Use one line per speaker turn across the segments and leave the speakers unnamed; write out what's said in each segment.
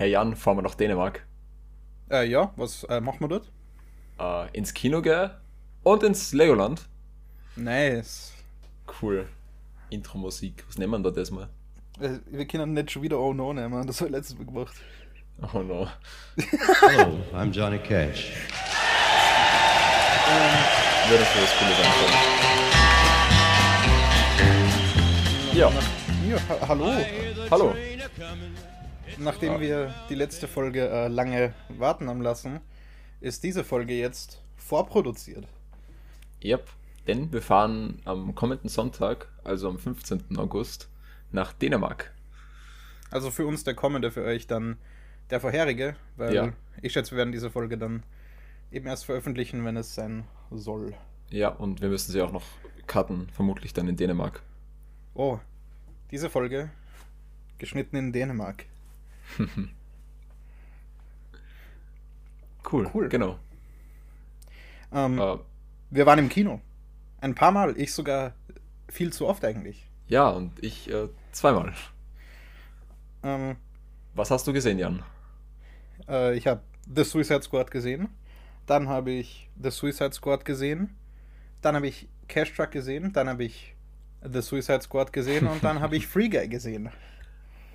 Hey Jan, fahren wir nach Dänemark.
Äh, ja, was äh, machen wir dort?
Äh, ins Kino gehen und ins Legoland.
Nice.
Cool. Intro-Musik. Was nehmen wir da das mal?
Äh, wir können nicht schon wieder Oh No nehmen, das habe ich letztes Mal gemacht.
Oh no.
Hello, I'm Johnny Cash.
Würde für das Coole sein. Ja,
Ja, ha hallo.
hallo.
Nachdem wir die letzte Folge äh, lange warten haben lassen, ist diese Folge jetzt vorproduziert.
Yep. Denn wir fahren am kommenden Sonntag, also am 15. August, nach Dänemark.
Also für uns der kommende, für euch dann der vorherige, weil
Ja.
ich schätze, wir werden diese Folge dann eben erst veröffentlichen, wenn es sein soll.
Ja, und wir müssen sie auch noch cutten, vermutlich dann in Dänemark.
Oh, diese Folge geschnitten in Dänemark.
Cool.
Cool.
Genau.
Ähm,
Äh,
Wir waren im Kino. Ein paar Mal, ich sogar viel zu oft eigentlich.
ja, und ich äh, zweimal.
Ähm,
Was hast du gesehen, Jan?
äh, ich habe The Suicide Squad gesehen. Dann habe ich The Suicide Squad gesehen. Dann habe ich Cash Truck gesehen. Dann habe ich The Suicide Squad gesehen. Und dann habe ich Free Guy gesehen.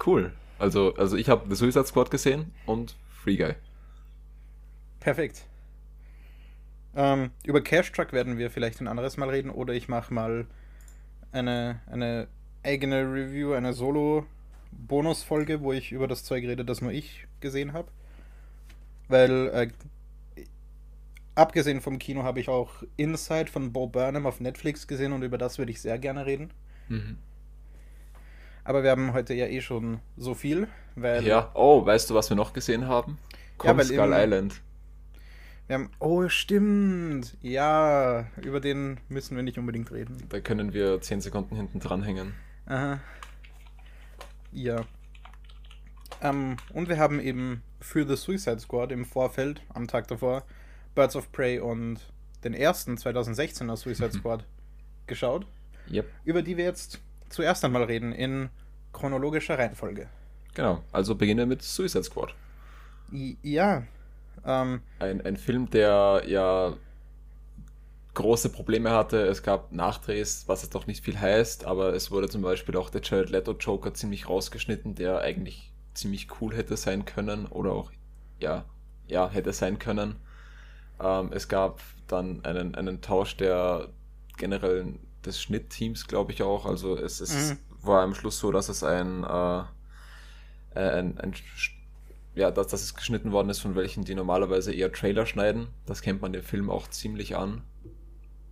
Cool. Also, also ich habe The Suicide Squad gesehen und Free Guy.
Perfekt. Ähm, über Cash Truck werden wir vielleicht ein anderes Mal reden. Oder ich mache mal eine, eine eigene Review, eine Solo-Bonus-Folge, wo ich über das Zeug rede, das nur ich gesehen habe. Weil, äh, abgesehen vom Kino, habe ich auch Inside von Bo Burnham auf Netflix gesehen und über das würde ich sehr gerne reden.
Mhm.
Aber wir haben heute ja eh schon so viel, weil
Ja. Oh, weißt du, was wir noch gesehen haben?
Ja,
Kong
weil
Skull
im-
Island.
wir haben. Oh, stimmt. Ja, über den müssen wir nicht unbedingt reden.
Da können wir 10 Sekunden hinten dranhängen.
Aha. Ja. Ähm, und wir haben eben für The Suicide Squad im Vorfeld, am Tag davor, Birds of Prey und den ersten 2016er Suicide Squad geschaut,
Yep.
über die wir jetzt zuerst einmal reden, in chronologischer Reihenfolge.
Genau. Also beginnen wir mit Suicide Squad.
Ja. Ähm,
Ein, ein Film, der ja große Probleme hatte. Es gab Nachdrehs, was es doch nicht viel heißt, aber es wurde zum Beispiel auch der Jared Leto Joker ziemlich rausgeschnitten, der eigentlich ziemlich cool hätte sein können oder auch, ja, ja, hätte sein können. Ähm, es gab dann einen, einen Tausch der generell des Schnittteams, glaube ich auch. Also es, es
Mhm.
war am Schluss so, dass es ein, äh, äh, ein, ein ja, dass, dass es geschnitten worden ist von welchen, die normalerweise eher Trailer schneiden. Das kennt man dem Film auch ziemlich an.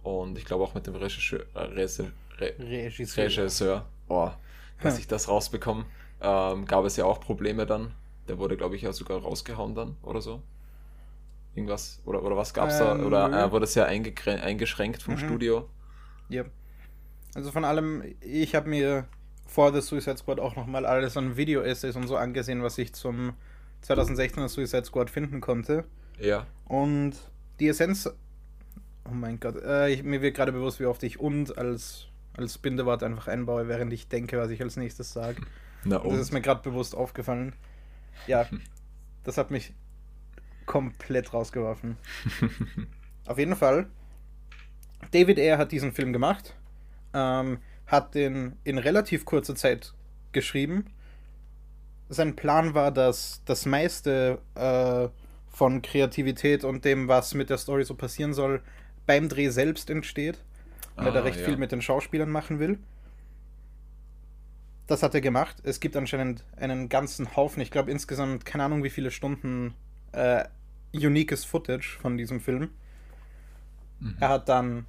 Und ich glaube auch mit dem Regisseur, äh, Re
Regisseur.
Regisseur, oh, dass
Hm.
ich das rausbekomme, ähm, gab es ja auch Probleme dann. Der wurde, glaube ich, ja sogar rausgehauen dann oder so. Irgendwas, oder, oder was gab's da?
Ähm,
Oder
nö.
äh, wurde es ja eingegre- eingeschränkt vom
Mhm.
Studio?
Ja. Also von allem, ich habe mir vor The Suicide Squad auch nochmal alles an Video-Essays und so angesehen, was ich zum 2016er Suicide Squad finden konnte.
Ja.
Und die Essenz. Oh mein Gott, äh, ich, mir wird gerade bewusst, wie oft ich und als, als Bindewort einfach einbaue, während ich denke, was ich als nächstes sage.
Na
Das ist
und?
mir gerade bewusst aufgefallen. Ja, das hat mich komplett rausgeworfen. Auf jeden Fall, David Ayer hat diesen Film gemacht, ähm, hat den in relativ kurzer Zeit geschrieben. Sein Plan war, dass das meiste äh, von Kreativität und dem, was mit der Story so passieren soll, beim Dreh selbst entsteht. Er da
Ah,
recht
ja.
viel mit den Schauspielern machen will. Das hat er gemacht. Es gibt anscheinend einen ganzen Haufen, ich glaube insgesamt, keine Ahnung wie viele Stunden äh, uniques Footage von diesem Film.
Mhm.
Er hat dann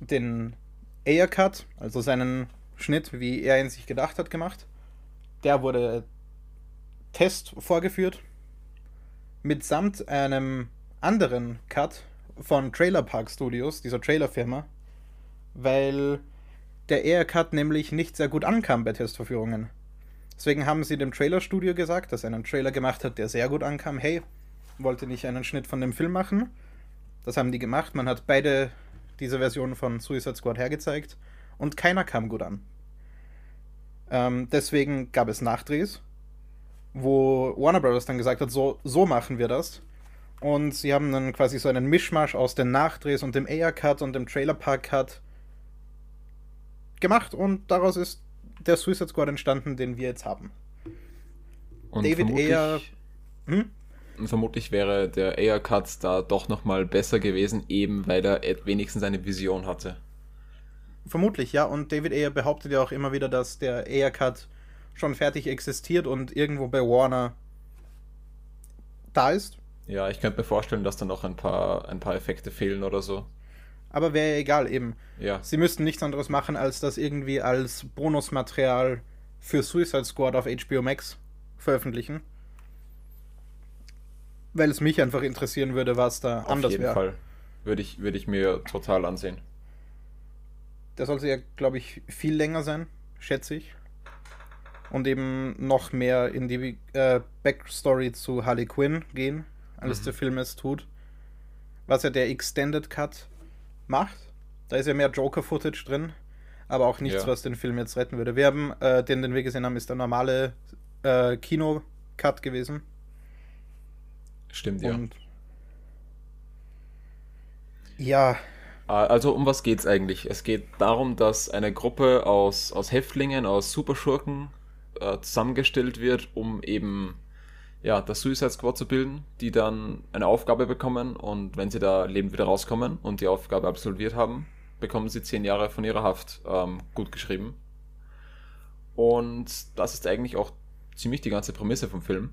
den Air Cut, also seinen Schnitt, wie er ihn sich gedacht hat, gemacht. Der wurde Test vorgeführt. Mitsamt einem anderen Cut von Trailer Park Studios, dieser Trailerfirma, weil der Air Cut nämlich nicht sehr gut ankam bei Testvorführungen. Deswegen haben sie dem Trailerstudio gesagt, dass er einen Trailer gemacht hat, der sehr gut ankam. Hey, wollte nicht einen Schnitt von dem Film machen. Das haben die gemacht. Man hat beide diese Versionen von Suicide Squad hergezeigt und keiner kam gut an. Ähm, deswegen gab es Nachdrehs wo Warner Bros. dann gesagt hat, so, so machen wir das. Und sie haben dann quasi so einen Mischmasch aus den Nachdrehs und dem AR-Cut und dem Trailer-Park-Cut gemacht und daraus ist der Suicide Squad entstanden, den wir jetzt haben.
Und
David Ayer. Hm?
Vermutlich wäre der Air-Cut da doch nochmal besser gewesen, eben weil er wenigstens eine Vision hatte.
Vermutlich, ja. Und David Ayer behauptet ja auch immer wieder, dass der Ayer-Cut schon fertig existiert und irgendwo bei Warner da ist.
Ja, ich könnte mir vorstellen, dass da noch ein paar, ein paar Effekte fehlen oder so.
Aber wäre ja egal eben.
Ja,
Sie müssten nichts anderes machen, als das irgendwie als Bonusmaterial für Suicide Squad auf HBO Max veröffentlichen. Weil es mich einfach interessieren würde, was da
auf
anders
jeden
wäre.
Fall. Würde ich, würde ich mir total ansehen.
Der sollte ja, glaube ich, viel länger sein, schätze ich. Und eben noch mehr in die äh, Backstory zu Harley Quinn gehen, als
Mhm.
der Film es tut. Was ja der Extended Cut macht. Da ist ja mehr Joker-Footage drin, aber auch nichts,
Ja.
was den Film jetzt retten würde. Wir haben, äh, den, den wir gesehen haben, ist der normale äh, Kino-Cut gewesen.
Stimmt, ja.
Und ja,
Ah, Also um was geht's eigentlich? Es geht darum, dass eine Gruppe aus, aus Häftlingen, aus Superschurken äh, zusammengestellt wird, um eben ja, das Suicide Squad zu bilden, die dann eine Aufgabe bekommen und wenn sie da lebend wieder rauskommen und die Aufgabe absolviert haben, bekommen sie zehn Jahre von ihrer Haft ähm, gut geschrieben. Und das ist eigentlich auch ziemlich die ganze Prämisse vom Film.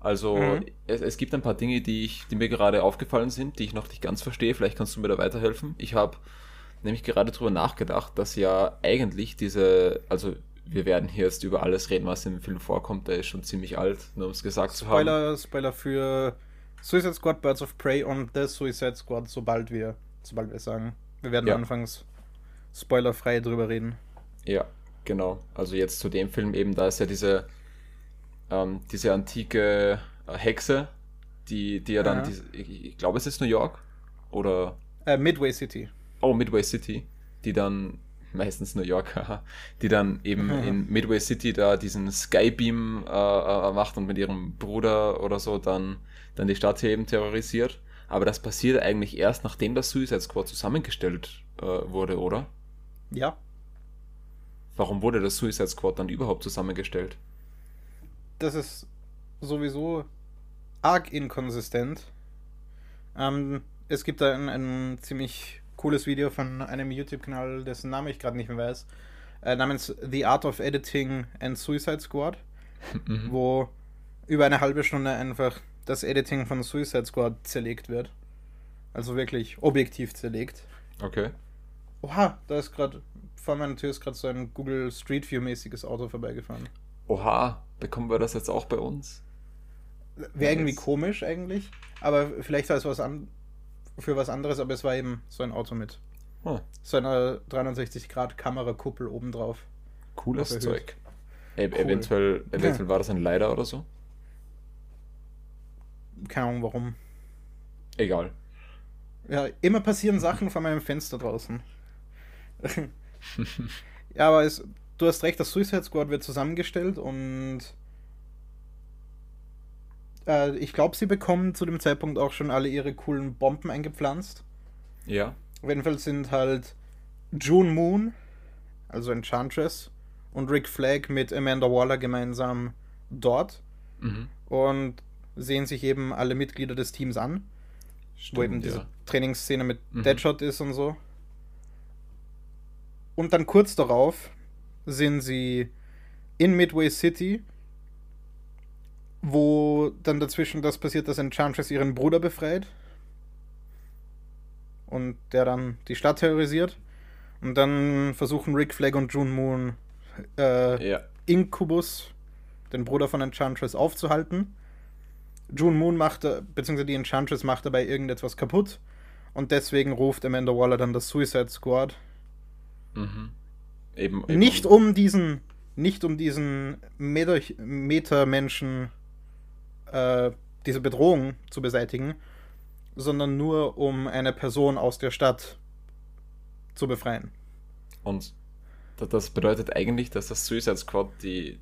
Also
Mhm.
es, es gibt ein paar Dinge, die, ich, die mir gerade aufgefallen sind, die ich noch nicht ganz verstehe. Vielleicht kannst du mir da weiterhelfen. Ich habe nämlich gerade drüber nachgedacht, dass ja eigentlich diese, also wir werden hier jetzt über alles reden, was im Film vorkommt. Der ist schon ziemlich alt, nur um es gesagt zu haben.
Spoiler, Spoiler für Suicide Squad, Birds of Prey und The Suicide Squad, sobald wir, sobald wir sagen. Wir werden
Ja.
anfangs spoilerfrei drüber reden.
Ja, genau. Also jetzt zu dem Film eben, da ist ja diese, ähm, diese antike äh, Hexe, die, die ja dann, diese, ich, ich glaube es ist New York oder
Äh, Midway City.
oh, Midway City, die dann, meistens New York, haha, die dann eben
Mhm.
in Midway City da diesen Skybeam äh, äh, macht und mit ihrem Bruder oder so dann, dann die Stadt hier eben terrorisiert. Aber das passiert eigentlich erst, nachdem das Suicide Squad zusammengestellt äh, wurde, oder?
Ja.
Warum wurde das Suicide Squad dann überhaupt zusammengestellt?
Das ist sowieso arg inkonsistent. Ähm, es gibt da ein, ein ziemlich cooles Video von einem YouTube-Kanal, dessen Name ich gerade nicht mehr weiß, äh, namens The Art of Editing and Suicide Squad,
Mhm.
wo über eine halbe Stunde einfach das Editing von Suicide Squad zerlegt wird. Also wirklich objektiv zerlegt.
Okay.
Oha, da ist gerade vor meiner Tür ist gerade so ein Google Street View mäßiges Auto vorbeigefahren.
Oha, bekommen wir das jetzt auch bei uns?
Wäre irgendwie komisch eigentlich, aber vielleicht war es was an für was anderes, aber es war eben so ein Auto mit
Oh,
so einer 360 Grad Kamerakuppel obendrauf.
cooles Zeug. E
Cool.
Eventuell, eventuell war das ein Leider oder so?
Keine Ahnung warum.
Egal.
Ja, immer passieren Sachen vor meinem Fenster draußen. ja, aber es, du hast recht, das Suicide Squad wird zusammengestellt und äh, ich glaube, sie bekommen zu dem Zeitpunkt auch schon alle ihre coolen Bomben eingepflanzt.
Ja.
Auf jeden Fall sind halt June Moon, also Enchantress, und Rick Flag mit Amanda Waller gemeinsam dort
Mhm.
und sehen sich eben alle Mitglieder des Teams an, wo eben
Stimmt,
diese
ja.
Trainingsszene mit
Mhm.
Deadshot ist und so. Und dann kurz darauf sind sie in Midway City, wo dann dazwischen das passiert, dass Enchantress ihren Bruder befreit und der dann die Stadt terrorisiert. Und dann versuchen Rick Flag und June Moon äh,
Ja.
Incubus, den Bruder von Enchantress, aufzuhalten. June Moon macht, beziehungsweise die Enchantress macht dabei irgendetwas kaputt. Und deswegen ruft Amanda Waller dann das Suicide Squad.
Mhm. Eben, eben
Nicht um diesen, nicht um diesen Meta- Meta-Menschen, äh, diese Bedrohung zu beseitigen, sondern nur um eine Person aus der Stadt zu befreien.
Und da- das bedeutet eigentlich, dass das Suicide Squad die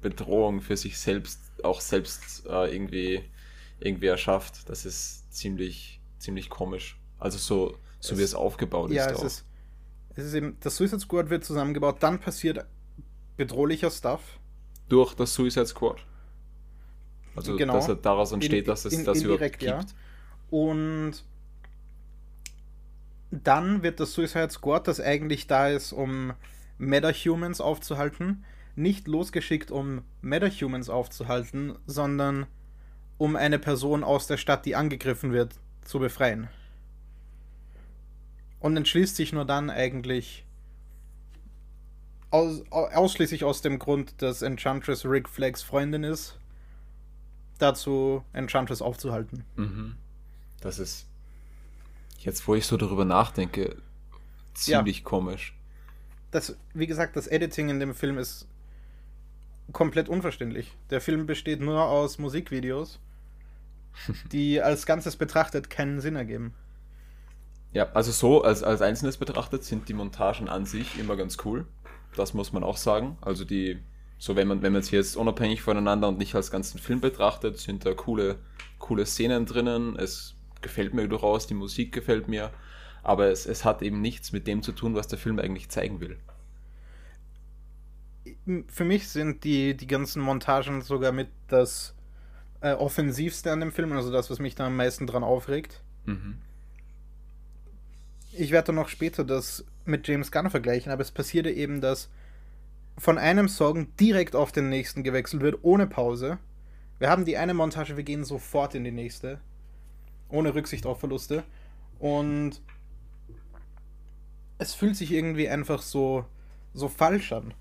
Bedrohung für sich selbst auch selbst äh, irgendwie, irgendwie erschafft. Das ist ziemlich, ziemlich komisch. Also so, so es, wie es aufgebaut
ja,
ist.
Es auch. ist. Es ist eben, das Suicide Squad wird zusammengebaut, dann passiert bedrohlicher Stuff.
Durch das Suicide Squad. Also, genau. dass er daraus entsteht, in, dass es in, das
indirekt, überhaupt gibt. Ja. Und dann wird das Suicide Squad, das eigentlich da ist, um Meta-Humans aufzuhalten, nicht losgeschickt, um Meta-Humans aufzuhalten, sondern um eine Person aus der Stadt, die angegriffen wird, zu befreien. Und entschließt sich nur dann eigentlich aus, ausschließlich aus dem Grund, dass Enchantress Rick Flags Freundin ist, dazu Enchantress aufzuhalten.
Mhm. Das ist jetzt, wo ich so darüber nachdenke, ziemlich ja. komisch.
Das, wie gesagt, das Editing in dem Film ist komplett unverständlich. Der Film besteht nur aus Musikvideos, die als Ganzes betrachtet keinen Sinn ergeben.
Ja, also so als, als Einzelnes betrachtet sind die Montagen an sich immer ganz cool. Das muss man auch sagen. Also die, so wenn man, wenn man es jetzt unabhängig voneinander und nicht als ganzen Film betrachtet, sind da coole, coole Szenen drinnen. Es gefällt mir durchaus, die Musik gefällt mir, aber es, es hat eben nichts mit dem zu tun, was der Film eigentlich zeigen will.
Für mich sind die, die ganzen Montagen sogar mit das äh, Offensivste an dem Film, also das, was mich da am meisten dran aufregt. Mhm. Ich werde dann noch später das mit James Gunn vergleichen, aber es passierte eben, dass von einem Song direkt auf den nächsten gewechselt wird, ohne Pause. Wir haben die eine Montage, wir gehen sofort in die nächste ohne Rücksicht auf Verluste. Und es fühlt sich irgendwie einfach so, so falsch an.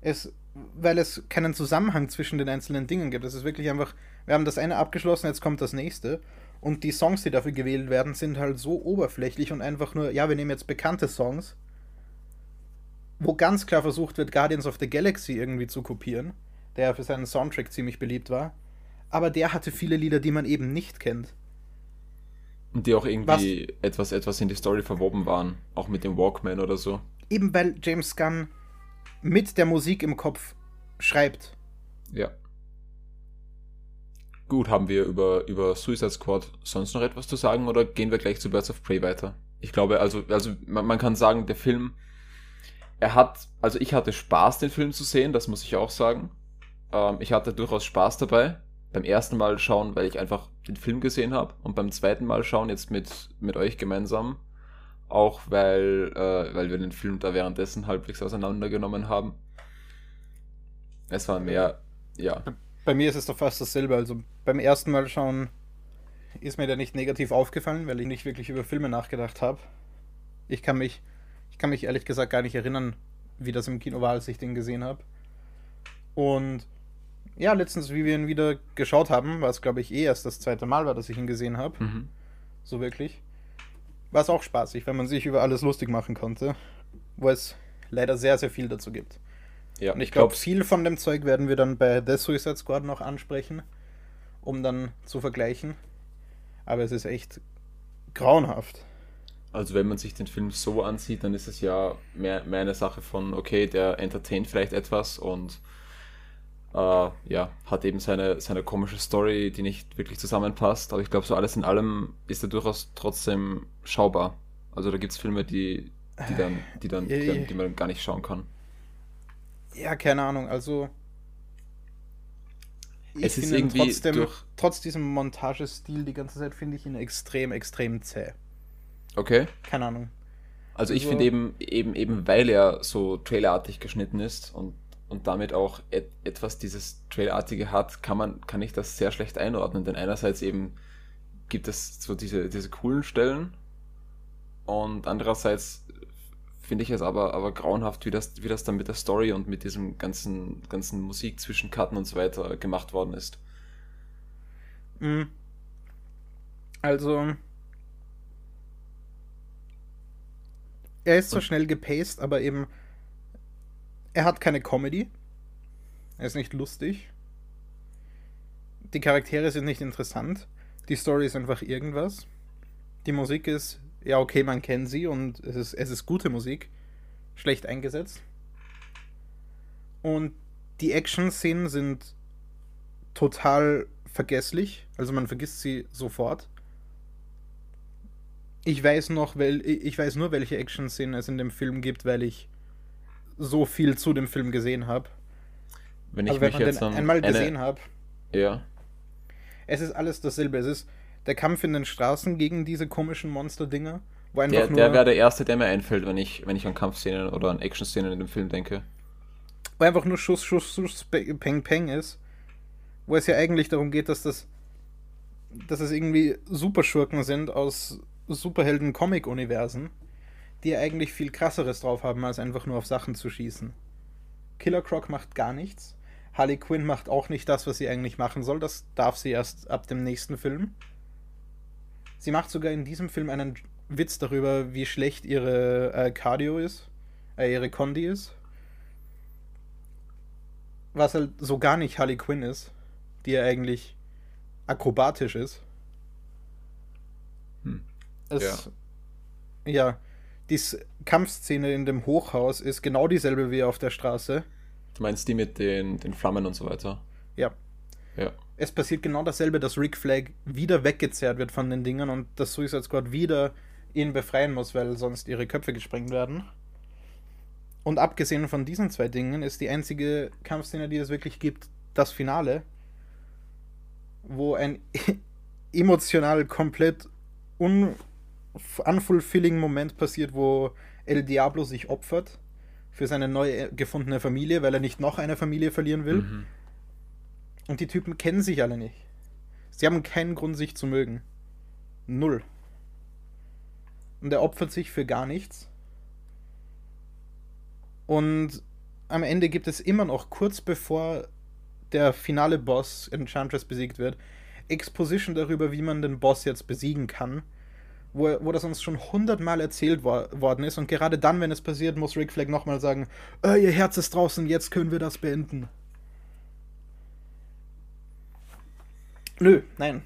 Es, weil es keinen Zusammenhang zwischen den einzelnen Dingen gibt. Es ist wirklich einfach, wir haben das eine abgeschlossen, jetzt kommt das nächste. Und die Songs, die dafür gewählt werden, sind halt so oberflächlich und einfach nur, ja, wir nehmen jetzt bekannte Songs, wo ganz klar versucht wird, Guardians of the Galaxy irgendwie zu kopieren, der für seinen Soundtrack ziemlich beliebt war aber der hatte viele Lieder, die man eben nicht kennt.
Und die auch irgendwie etwas, etwas in die Story verwoben waren, auch mit dem Walkman oder so.
Eben weil James Gunn mit der Musik im Kopf schreibt.
Ja. Gut, haben wir über, über Suicide Squad sonst noch etwas zu sagen oder gehen wir gleich zu Birds of Prey weiter? Ich glaube, also, also man, man kann sagen, der Film, er hat, also ich hatte Spaß, den Film zu sehen, das muss ich auch sagen. Ähm, ich hatte durchaus Spaß dabei beim ersten Mal schauen, weil ich einfach den Film gesehen habe und beim zweiten Mal schauen jetzt mit, mit euch gemeinsam, auch weil, äh, weil wir den Film da währenddessen halbwegs auseinandergenommen haben. Es war mehr, ja.
Bei mir ist es doch fast dasselbe. Also beim ersten Mal schauen ist mir der nicht negativ aufgefallen, weil ich nicht wirklich über Filme nachgedacht habe. Ich kann mich, ich kann mich ehrlich gesagt gar nicht erinnern, wie das im Kino war, als ich den gesehen habe. Und ja, letztens, wie wir ihn wieder geschaut haben, war es, glaube ich, eh erst das zweite Mal war, dass ich ihn gesehen habe. Mhm. So wirklich. War es auch spaßig, wenn man sich über alles lustig machen konnte. Wo es leider sehr, sehr viel dazu gibt. Ja, Und ich glaube, glaub, viel von dem Zeug werden wir dann bei The Suicide Squad noch ansprechen, um dann zu vergleichen. Aber es ist echt grauenhaft.
Also wenn man sich den Film so ansieht, dann ist es ja mehr, mehr eine Sache von, okay, der entertaint vielleicht etwas und äh, ja, hat eben seine, seine komische Story, die nicht wirklich zusammenpasst. Aber ich glaube, so alles in allem ist er durchaus trotzdem schaubar. Also da gibt es Filme, die, die, dann, die, dann, die, dann, die man gar nicht schauen kann.
Ja, keine Ahnung. Also ich es ist irgendwie trotzdem, durch... trotz diesem Montagestil die ganze Zeit finde ich ihn extrem, extrem zäh.
Okay.
Keine Ahnung.
Also, also ich finde eben, eben, eben, weil er so trailerartig geschnitten ist und und damit auch et etwas dieses Trailerartige hat, kann man, kann ich das sehr schlecht einordnen. Denn einerseits eben gibt es so diese, diese coolen Stellen und andererseits finde ich es aber, aber grauenhaft, wie das, wie das dann mit der Story und mit diesem ganzen, ganzen Musik zwischen Karten und so weiter gemacht worden ist.
Mhm. Also, er ist so schnell gepaced, aber eben er hat keine Comedy. Er ist nicht lustig. Die Charaktere sind nicht interessant. Die Story ist einfach irgendwas. Die Musik ist, ja, okay, man kennt sie und es ist, es ist gute Musik. Schlecht eingesetzt. Und Die Action-Szenen sind total vergesslich, also man vergisst sie sofort. Ich weiß noch, weil ich weiß nur, welche Action-Szenen es in dem Film gibt, weil ich so viel zu dem Film gesehen habe.
Wenn ich
wenn
mich
man
jetzt
den einmal gesehen habe,
Ja.
es ist alles dasselbe. Es ist der Kampf in den Straßen gegen diese komischen Monster-Dinger, wo einfach
Der,
nur,
der wäre der erste, der mir einfällt, wenn ich, wenn ich an Kampfszenen oder an Action-Szenen in dem Film denke.
wo einfach nur Schuss, Schuss, Schuss, Pe- Peng, Peng ist. Wo es ja eigentlich darum geht, dass das, dass es irgendwie Superschurken sind aus Superhelden-Comic-Universen, die ja eigentlich viel krasseres drauf haben, als einfach nur auf Sachen zu schießen. Killer Croc macht gar nichts. Harley Quinn macht auch nicht das, was sie eigentlich machen soll. Das darf sie erst ab dem nächsten Film. Sie macht sogar in diesem Film einen Witz darüber, wie schlecht ihre äh, Cardio ist, äh, ihre Condi ist. Was halt so gar nicht Harley Quinn ist, die ja eigentlich akrobatisch ist.
Hm.
Es, ja. die S- Kampfszene in dem Hochhaus ist genau dieselbe wie auf der Straße.
Du meinst die mit den, den Flammen und so weiter?
Ja.
Ja.
Es passiert genau dasselbe, dass Rick Flag wieder weggezerrt wird von den Dingern und das Suicide Squad wieder ihn befreien muss, weil sonst ihre Köpfe gesprengt werden. Und abgesehen von diesen zwei Dingen ist die einzige Kampfszene, die es wirklich gibt, das Finale, wo ein emotional komplett un unfulfilling Moment passiert, wo El Diablo sich opfert für seine neu gefundene Familie, weil er nicht noch eine Familie verlieren will.
Mhm.
Und die Typen kennen sich alle nicht. Sie haben keinen Grund, sich zu mögen. Null. Und er opfert sich für gar nichts. Und am Ende gibt es immer noch, kurz bevor der finale Boss Enchantress besiegt wird, Exposition darüber, wie man den Boss jetzt besiegen kann. Wo, wo das uns schon hundertmal erzählt wor worden ist. Und gerade dann, wenn es passiert, muss Rick Flag nochmal sagen: äh, Ihr Herz ist draußen, jetzt können wir das beenden. Nö, nein.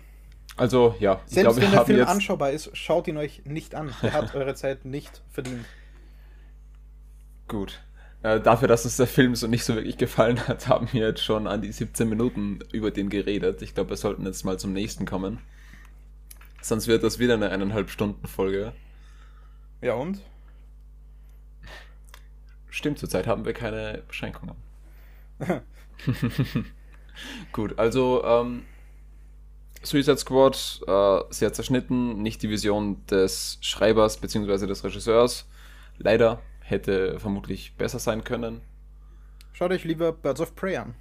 Also, ja, ich
Selbst
glaube,
wenn der Film
jetzt.
anschaubar ist, schaut ihn euch nicht an. Er hat eure Zeit nicht verdient.
Gut. Äh, dafür, dass uns der Film so nicht so wirklich gefallen hat, haben wir jetzt schon an die 17 Minuten über den geredet. Ich glaube, wir sollten jetzt mal zum nächsten kommen. Sonst wird das wieder eine eineinhalb Stunden Folge.
Ja und?
Stimmt, zurzeit haben wir keine Beschränkungen. Gut, also ähm, Suicide Squad, äh, sehr zerschnitten, nicht die Vision des Schreibers bzw. des Regisseurs. Leider hätte vermutlich besser sein können,
Schaut euch lieber Birds of Prey an.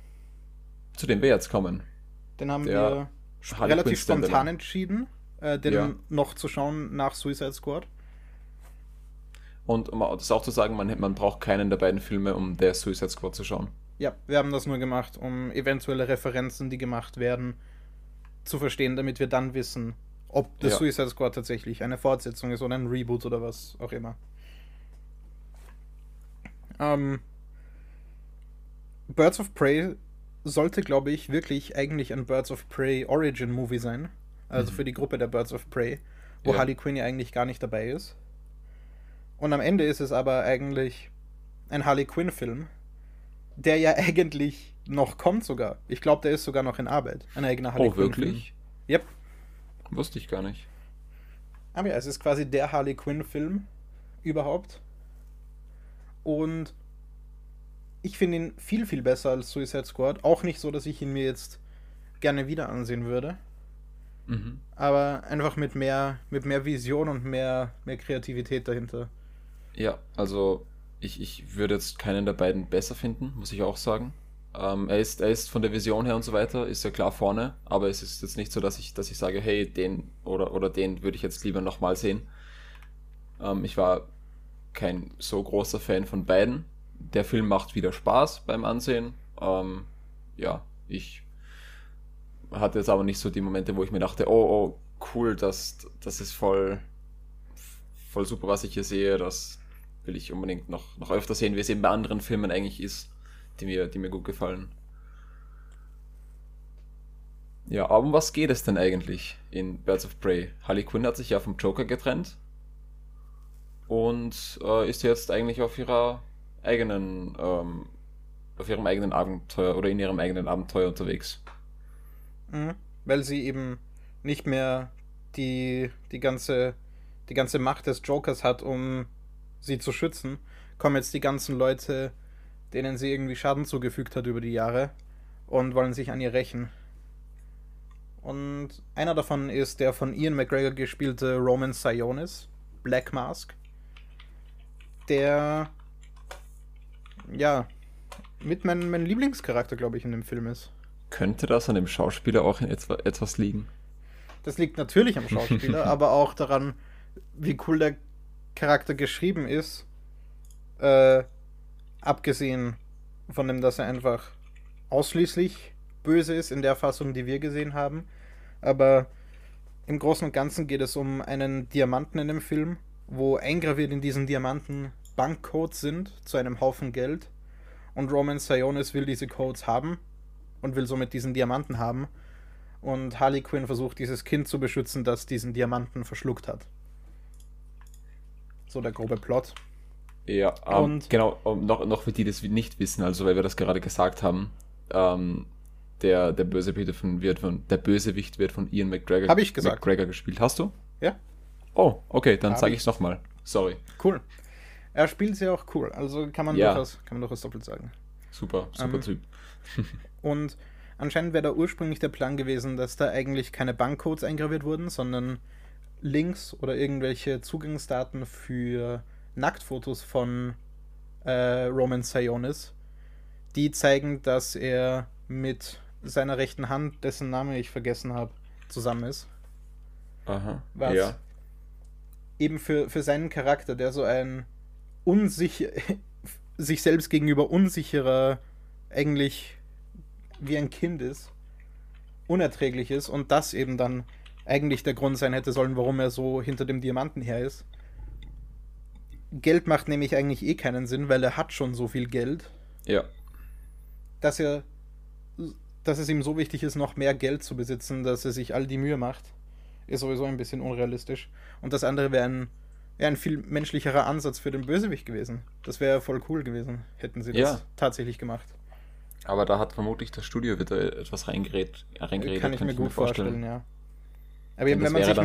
zu dem wir jetzt kommen.
Den haben
Der
wir
Harley
relativ spontan entschieden, äh, den
Ja.
noch zu schauen nach Suicide Squad.
Und um das auch zu sagen, man, man braucht keinen der beiden Filme, um der Suicide Squad zu schauen.
Ja, wir haben das nur gemacht, um eventuelle Referenzen, die gemacht werden, zu verstehen, damit wir dann wissen, ob das
Ja.
Suicide Squad tatsächlich eine Fortsetzung ist oder ein Reboot oder was auch immer. Ähm, Birds of Prey sollte, glaube ich, wirklich eigentlich ein Birds of Prey Origin Movie sein. Also
Mhm.
für die Gruppe der Birds of Prey, wo
Ja.
Harley Quinn ja eigentlich gar nicht dabei ist. Und am Ende ist es aber eigentlich ein Harley Quinn-Film, der ja eigentlich noch kommt sogar. Ich glaube, der ist sogar noch in Arbeit. Ein eigener Harley
oh,
Quinn-Film.
wirklich?
Yep.
Wusste ich gar nicht.
Aber ja, es ist quasi der Harley Quinn-Film überhaupt. Und ich finde ihn viel, viel besser als Suicide Squad. Auch nicht so, dass ich ihn mir jetzt gerne wieder ansehen würde.
Mhm.
Aber einfach mit mehr, mit mehr Vision und mehr, mehr Kreativität dahinter.
Ja, also ich, ich würde jetzt keinen der beiden besser finden, muss ich auch sagen. Ähm, er, ist, er ist von der Vision her und so weiter, ist ja klar vorne, aber es ist jetzt nicht so, dass ich, dass ich sage, hey, den oder, oder den würde ich jetzt lieber nochmal sehen. Ähm, ich war kein so großer Fan von beiden. Der Film macht wieder Spaß beim Ansehen. Ähm, ja, ich hatte jetzt aber nicht so die Momente, wo ich mir dachte, oh, oh, cool, das, das ist voll, voll super, was ich hier sehe. Das will ich unbedingt noch, noch öfter sehen, wie es eben bei anderen Filmen eigentlich ist, die mir, die mir gut gefallen. Ja, aber um was geht es denn eigentlich in Birds of Prey? Harley Quinn hat sich ja vom Joker getrennt und äh, ist jetzt eigentlich auf ihrer eigenen ähm, auf ihrem eigenen Abenteuer oder in ihrem eigenen Abenteuer unterwegs.
Mhm. Weil sie eben nicht mehr die, die, ganze, die ganze Macht des Jokers hat, um sie zu schützen, kommen jetzt die ganzen Leute, denen sie irgendwie Schaden zugefügt hat über die Jahre und wollen sich an ihr rächen. Und einer davon ist der von Ian McGregor gespielte Roman Sionis, Black Mask, der ja mit meinem mein Lieblingscharakter, glaube ich, in dem Film ist.
Könnte das an dem Schauspieler auch in etwa, etwas liegen?
Das liegt natürlich am Schauspieler, aber auch daran, wie cool der Charakter geschrieben ist. Äh, abgesehen von dem, dass er einfach ausschließlich böse ist in der Fassung, die wir gesehen haben. Aber im Großen und Ganzen geht es um einen Diamanten in dem Film, wo eingraviert in diesen Diamanten Bankcodes sind zu einem Haufen Geld. Und Roman Sionis will diese Codes haben und will somit diesen Diamanten haben. Und Harley Quinn versucht, dieses Kind zu beschützen, das diesen Diamanten verschluckt hat. So der grobe Plot.
Ja, ähm,
Und-
genau, noch, noch für die, die das nicht wissen, also weil wir das gerade gesagt haben, ähm, der, der, Bösewicht von, wird von, der Bösewicht wird von Ian McGregor,
Hab ich gesagt.
McGregor gespielt. Hast du?
Ja,
Oh, okay, dann sage
ich.
ich es nochmal. Sorry.
cool. Er spielt sie auch cool, also kann man,
Ja.
durchaus, kann man durchaus doppelt sagen.
Super, super
Ähm,
Typ.
Und anscheinend wäre da ursprünglich der Plan gewesen, dass da eigentlich keine Bankcodes eingraviert wurden, sondern Links oder irgendwelche Zugangsdaten für Nacktfotos von äh, Roman Sionis, die zeigen, dass er mit seiner rechten Hand, dessen Name ich vergessen habe, zusammen ist.
Aha.
Was
Ja.
eben für, für seinen Charakter, der so ein unsicher, sich selbst gegenüber unsicherer, eigentlich wie ein Kind ist, unerträglich ist und das eben dann eigentlich der Grund sein hätte sollen, warum er so hinter dem Diamanten her ist. Geld macht nämlich eigentlich eh keinen Sinn, weil er hat schon so viel Geld,
Ja.
dass er dass es ihm so wichtig ist, noch mehr Geld zu besitzen, dass er sich all die Mühe macht, ist sowieso ein bisschen unrealistisch. Und das andere wäre ein, wär ein viel menschlicherer Ansatz für den Bösewicht gewesen. Das wäre voll cool gewesen, hätten sie das
Ja.
tatsächlich gemacht.
Aber da hat vermutlich das Studio wieder etwas reingeredet. reingeredet
Kann ich mir
könnte
gut vorstellen, ja. Aber
das
wenn man sich
dann-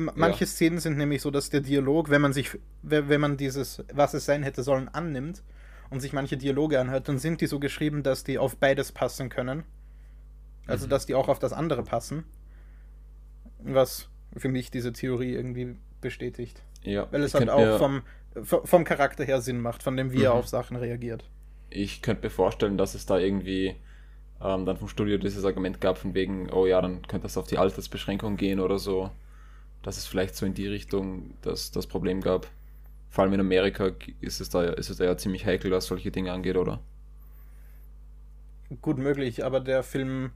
manche, manche Szenen sind nämlich so, dass der Dialog, wenn man sich, wenn man dieses, was es sein hätte sollen, annimmt und sich manche Dialoge anhört, dann sind die so geschrieben, dass die auf beides passen können. Also,
Mhm.
dass die auch auf das andere passen. Was für mich diese Theorie irgendwie bestätigt.
Ja,
Weil es halt auch vom, vom Charakter her Sinn macht, von dem, wie er
Mhm.
auf Sachen reagiert.
ich könnte mir vorstellen, dass es da irgendwie ähm, dann vom Studio dieses Argument gab, von wegen, oh ja, dann könnte es auf die Altersbeschränkung gehen oder so. Dass es vielleicht so in die Richtung das, das Problem gab. Vor allem in Amerika ist es da ja, ist es da ja ziemlich heikel, was solche Dinge angeht, oder?
Gut möglich, aber der Film,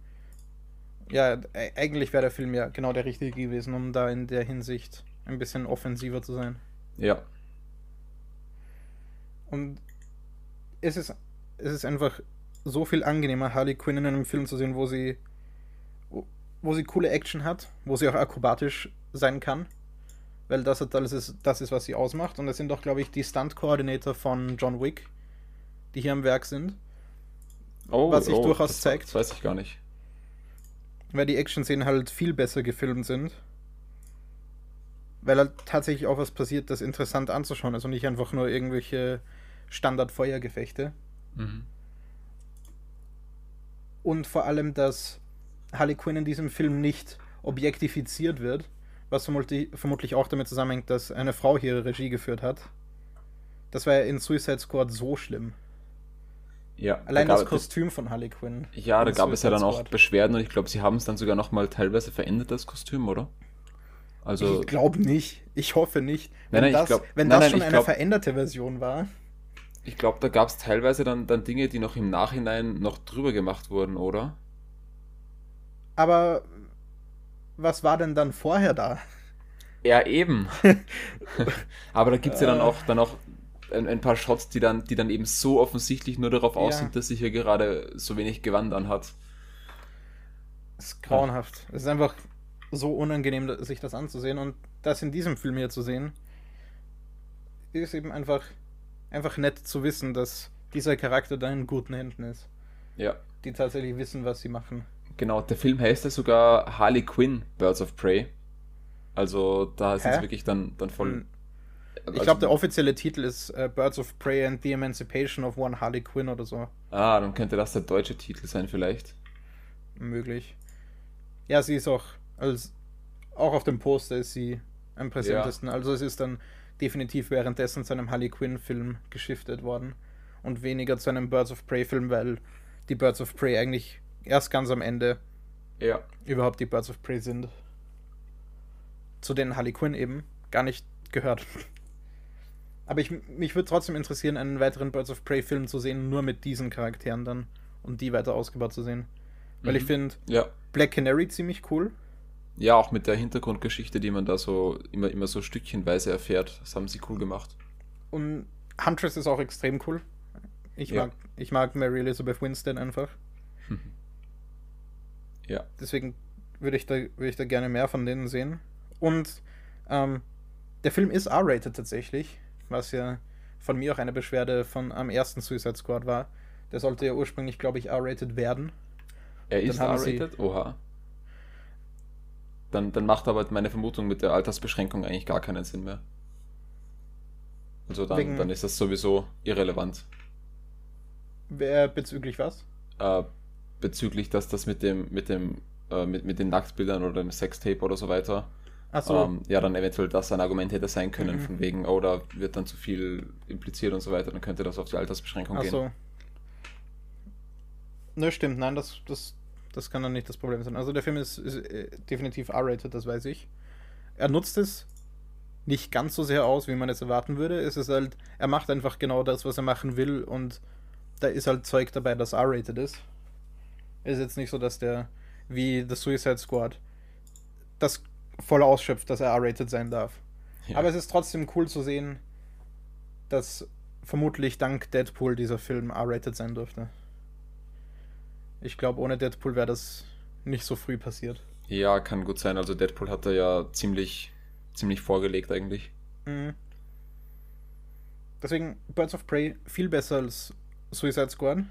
ja, e- eigentlich wäre der Film ja genau der richtige gewesen, um da in der Hinsicht ein bisschen offensiver zu sein.
Ja.
Und es ist, es ist einfach so viel angenehmer, Harley Quinn in einem Film zu sehen, wo sie, wo, wo sie coole Action hat, wo sie auch akrobatisch sein kann. Weil das, alles ist, das ist, was sie ausmacht. Und es sind doch, glaube ich, die Stunt-Coordinator von John Wick, die hier am Werk sind.
Oh,
Was sich
oh,
durchaus
das,
zeigt.
Das weiß ich gar nicht.
weil die Action-Szenen halt viel besser gefilmt sind. Weil halt tatsächlich auch was passiert, das interessant anzuschauen ist und nicht einfach nur irgendwelche Standard-Feuergefechte.
Mhm.
Und vor allem, dass Harley Quinn in diesem Film nicht objektifiziert wird, was vermutlich, auch damit zusammenhängt, dass eine Frau hier Regie geführt hat. Das war ja in Suicide Squad so schlimm.
Ja,
Allein
da
das Kostüm von Harley Quinn.
Ja, da gab es ja dann auch
Squad.
Beschwerden und ich glaube, sie haben es dann sogar nochmal teilweise verändert, das Kostüm, oder? Also,
ich glaube nicht. Ich hoffe nicht. Wenn
Nein, nein,
das,
glaub-
wenn
nein,
das schon eine
glaub-
veränderte Version war.
ich glaube, da gab es teilweise dann, dann Dinge, die noch im Nachhinein noch drüber gemacht wurden, oder?
Aber was war denn dann vorher da?
Ja, eben. Aber da gibt es ja dann
Äh.
auch, dann auch ein, ein paar Shots, die dann, die dann eben so offensichtlich nur darauf aus
Ja.
sind, dass sie hier gerade so wenig Gewand anhat.
Das ist grauenhaft. Es ist einfach so unangenehm, da- sich das anzusehen. Und das in diesem Film hier zu sehen, ist eben einfach, einfach nett zu wissen, dass dieser Charakter dann in guten Händen ist.
Ja.
Die tatsächlich wissen, was sie machen.
Genau, der Film heißt ja sogar Harley Quinn, Birds of Prey. Also da sind
Hä?
sie wirklich dann, dann voll.
Hm. Ich
also-
glaube, der offizielle Titel ist äh, Birds of Prey and the Emancipation of One Harley Quinn oder so.
Ah, dann könnte das der deutsche Titel sein, vielleicht.
Möglich. Ja, sie ist auch, als auch auf dem Poster ist sie am präsentesten. Also es ist dann definitiv währenddessen zu einem Harley Quinn-Film geschiftet worden. Und weniger zu einem Birds of Prey-Film, weil die Birds of Prey eigentlich erst ganz am Ende
Ja.
überhaupt die Birds of Prey sind. Zu denen Harley Quinn eben gar nicht gehört. Aber ich, mich würde trotzdem interessieren, einen weiteren Birds of Prey-Film zu sehen, nur mit diesen Charakteren dann und die weiter ausgebaut zu sehen. Weil ich
Mhm.
finde
Ja.
Black Canary ziemlich cool.
Ja, auch mit der Hintergrundgeschichte, die man da so immer, immer so stückchenweise erfährt. Das haben sie cool gemacht.
Und Huntress ist auch extrem cool. Ich,
Ja.
mag, ich mag Mary Elizabeth Winstead einfach.
Ja.
Deswegen würde ich, da, würde ich da gerne mehr von denen sehen. Und ähm, der Film ist R-rated tatsächlich, was ja von mir auch eine Beschwerde von am ersten Suicide Squad war. Der sollte ja ursprünglich, glaube ich, R-rated werden.
Er ist R-rated? Oha. Dann, dann macht aber meine Vermutung mit der Altersbeschränkung eigentlich gar keinen Sinn mehr. Also dann,
Wegen-
dann ist das sowieso irrelevant.
Wer bezüglich was?
Äh, bezüglich, dass das mit dem, mit dem, äh, mit, mit den Nacktbildern oder dem Sextape oder so weiter,
Achso,
ähm, ja, dann eventuell das ein Argument hätte sein können,
Mhm.
von wegen, oh, da wird dann zu viel impliziert und so weiter, dann könnte das auf die Altersbeschränkung gehen.
achso. Ne, stimmt, nein, das, das, das kann dann nicht das Problem sein. Also der Film ist, ist äh, definitiv R-rated, das weiß ich. Er nutzt es nicht ganz so sehr aus, wie man es erwarten würde. Es ist halt, er macht einfach genau das, was er machen will und da ist halt Zeug dabei, das R-rated ist. Ist jetzt nicht so, dass der, wie The Suicide Squad, das voll ausschöpft, dass er R-rated sein darf.
Ja.
Aber es ist trotzdem cool zu sehen, dass vermutlich dank Deadpool dieser Film R-rated sein dürfte. Ich glaube, ohne Deadpool wäre das nicht so früh passiert.
Ja, kann gut sein. Also Deadpool hat er ja ziemlich, ziemlich vorgelegt eigentlich.
Mhm. Deswegen Birds of Prey viel besser als Suicide Squad.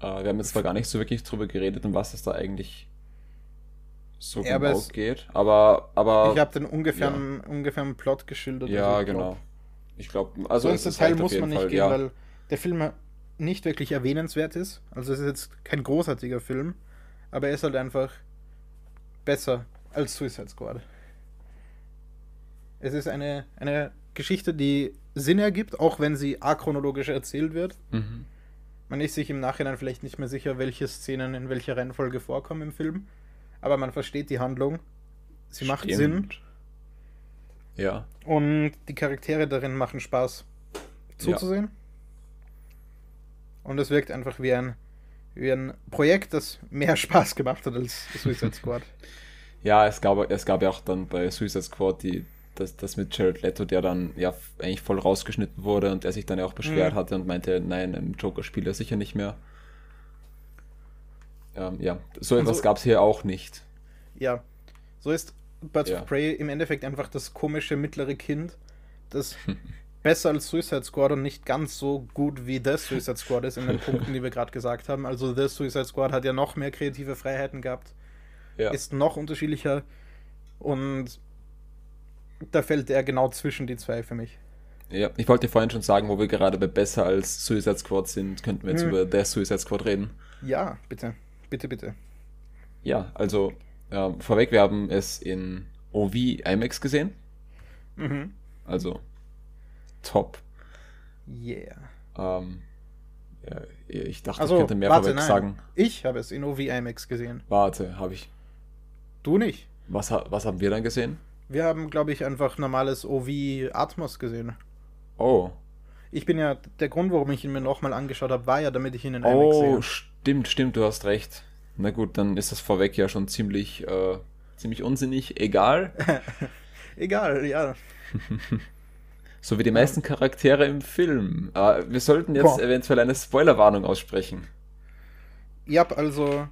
Äh, wir haben jetzt zwar gar nicht so wirklich drüber geredet, um was es da eigentlich so
Ja, aber
genau
es-
geht, aber, aber
ich habe den ungefähren, ungefähren Plot geschildert.
ja,
also
genau. Ich glaube,
So
also
ins
ist
Detail
reicht auf
muss man nicht
Fall,
gehen,
ja.
weil der Film nicht wirklich erwähnenswert ist. Also es ist jetzt kein großartiger Film, aber er ist halt einfach besser als Suicide Squad. Es ist eine, eine Geschichte, die Sinn ergibt, auch wenn sie achronologisch erzählt wird.
Mhm.
Man ist sich im Nachhinein vielleicht nicht mehr sicher, welche Szenen in welcher Reihenfolge vorkommen im Film, aber man versteht die Handlung. Sie macht
Stimmt.
Sinn
Ja,
und die Charaktere darin machen Spaß zuzusehen. Und es wirkt einfach wie ein, wie ein Projekt, das mehr Spaß gemacht hat als Suicide Squad.
ja es, gab, es gab ja auch dann bei Suicide Squad die, das, das mit Jared Leto, der dann ja eigentlich voll rausgeschnitten wurde und der sich dann ja auch beschwert
Mhm.
hatte und meinte, nein, ein Joker spielt er sicher nicht mehr. Ähm, ja, so etwas
so-
gab es hier auch nicht.
ja, so ist Birds
Ja.
of Prey im Endeffekt einfach das komische mittlere Kind, das besser als Suicide Squad und nicht ganz so gut wie The Suicide Squad ist in den Punkten, die wir gerade gesagt haben. Also The Suicide Squad hat ja noch mehr kreative Freiheiten gehabt.
Ja.
ist noch unterschiedlicher und da fällt er genau zwischen die zwei für mich.
Ja, ich wollte vorhin schon sagen, wo wir gerade bei besser als Suicide Squad sind, könnten wir jetzt
Hm.
über der Suicide Squad reden.
Ja, bitte. Bitte, bitte.
Ja, also ähm, vorweg, wir haben es in OV IMAX gesehen.
Mhm.
Also top.
Yeah.
Ähm, ja, ich dachte,
Also,
ich könnte mehr
warte,
vorweg
nein.
sagen.
Ich habe es in OV IMAX gesehen.
Warte, habe ich.
Du nicht.
Was, was haben wir dann gesehen?
Wir haben, glaube ich, einfach normales OV Atmos gesehen.
Oh.
Ich bin ja, der Grund, warum ich ihn mir nochmal angeschaut habe, war ja, damit ich ihn in IMAX
Oh,
sehe.
stimmt, stimmt, du hast recht. Na gut, dann ist das vorweg ja schon ziemlich, äh, ziemlich unsinnig. Egal.
Egal, ja.
So wie die meisten Charaktere im Film. Äh, wir sollten jetzt
Boah.
eventuell eine Spoilerwarnung aussprechen.
Ja, also.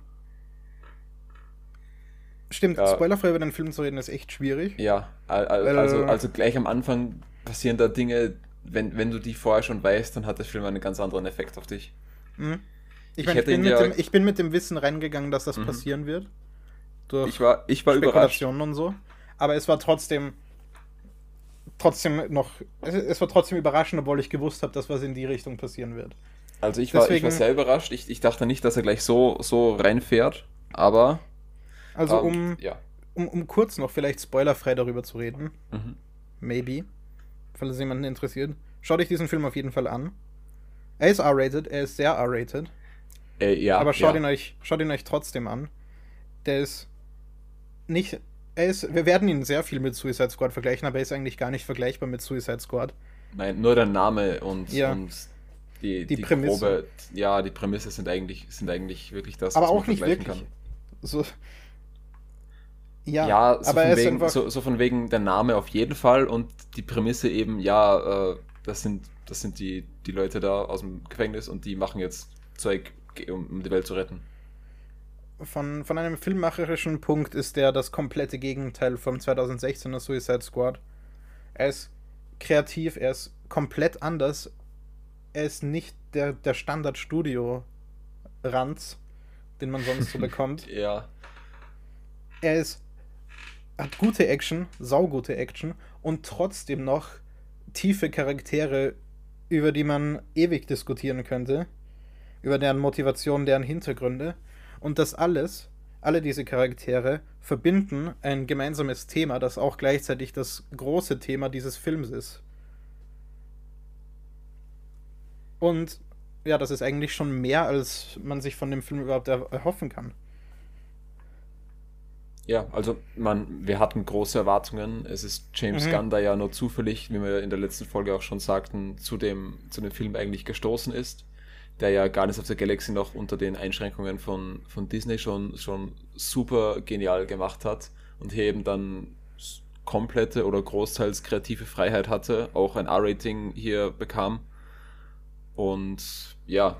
Stimmt,
Ja.
spoilerfrei über den Film zu reden ist echt schwierig.
Ja, also, also gleich am Anfang passieren da Dinge, wenn, wenn du die vorher schon weißt, dann hat der Film einen ganz anderen Effekt auf dich.
Mhm. Ich,
Ich
mein, ich, bin
ja-
dem, ich bin mit dem Wissen reingegangen, dass das
Mhm.
passieren wird. Durch
Ich war, ich war überrascht.
Und so. Aber es war trotzdem trotzdem noch. Es, es war trotzdem überraschend, obwohl ich gewusst habe, dass was in die Richtung passieren wird.
Also ich war, ich war
Deswegen-
sehr überrascht. Ich, ich dachte nicht, dass er gleich so, so reinfährt, aber
Also
ähm,
um,
ja.
um, um kurz noch vielleicht spoilerfrei darüber zu reden,
Mhm.
maybe, falls es jemanden interessiert, schaut euch diesen Film auf jeden Fall an. Er ist R-rated, er ist sehr R-rated,
Äh, ja,
aber schaut
ja.
ihn euch, schaut ihn euch trotzdem an. Der ist nicht, er ist, wir werden ihn sehr viel mit Suicide Squad vergleichen, aber er ist eigentlich gar nicht vergleichbar mit Suicide Squad.
Nein, nur der Name und,
Ja.
und die,
Die
die,
Prämisse.
grobe, ja, die Prämisse sind eigentlich, sind eigentlich wirklich das,
aber
was man
auch nicht
vergleichen
wirklich. So. Ja,
Ja, so,
aber er
von
ist
wegen, so, so von wegen der Name auf jeden Fall und die Prämisse eben, ja, äh, das sind, das sind die, die Leute da aus dem Gefängnis und die machen jetzt Zeug, um, um die Welt zu retten.
von, von einem filmmacherischen Punkt ist der das komplette Gegenteil vom 2016er Suicide Squad. Er ist kreativ, er ist komplett anders. Er ist nicht der, der Standard-Studio-Ranz, den man sonst so bekommt.
Ja,
Er ist, hat gute Action, saugute Action und trotzdem noch tiefe Charaktere, über die man ewig diskutieren könnte, über deren Motivation, deren Hintergründe. Und das alles, alle diese Charaktere, verbinden ein gemeinsames Thema, das auch gleichzeitig das große Thema dieses Films ist. Und ja, das ist eigentlich schon mehr, als man sich von dem Film überhaupt er erhoffen kann.
Ja, also man, wir hatten große Erwartungen. Es ist James
Mhm.
Gunn, der ja nur zufällig, wie wir in der letzten Folge auch schon sagten, zu dem, zu dem Film eigentlich gestoßen ist. Der ja Guardians of the Galaxy noch unter den Einschränkungen von, von Disney schon, schon super genial gemacht hat und hier eben dann komplette oder großteils kreative Freiheit hatte, auch ein R-Rating hier bekam. Und ja,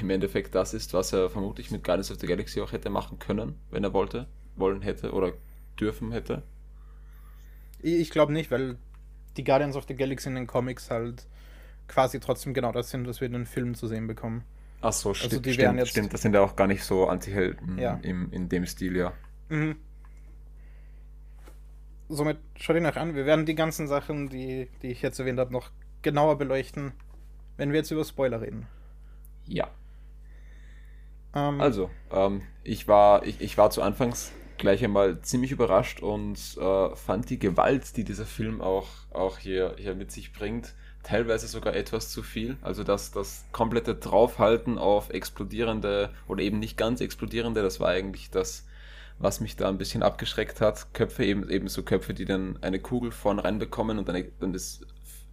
im Endeffekt das ist, was er vermutlich mit Guardians of the Galaxy auch hätte machen können, wenn er wollte, wollen hätte oder dürfen hätte.
Ich, glaube nicht, weil die Guardians of the Galaxy in den Comics halt quasi trotzdem genau das sind, was wir in den Filmen zu sehen bekommen.
Ach so,
Also
stimmt,
die
stimmt,
jetzt-
stimmt. Das sind ja auch gar nicht so Anti-Helden
Ja.
im, in dem Stil, ja.
Mhm. Somit schaut ihn euch an. Wir werden die ganzen Sachen, die, die ich jetzt erwähnt habe, noch genauer beleuchten, wenn wir jetzt über Spoiler reden.
Ja.
Ähm,
Also, ähm, ich, war, ich, ich war zu Anfangs gleich einmal ziemlich überrascht und äh, fand die Gewalt, die dieser Film auch, auch hier, hier mit sich bringt, teilweise sogar etwas zu viel. Also das, das komplette Draufhalten auf explodierende oder eben nicht ganz explodierende, das war eigentlich das, was mich da ein bisschen abgeschreckt hat. Köpfe, eben, eben so Köpfe, die dann eine Kugel vorn reinbekommen und dann, dann ist,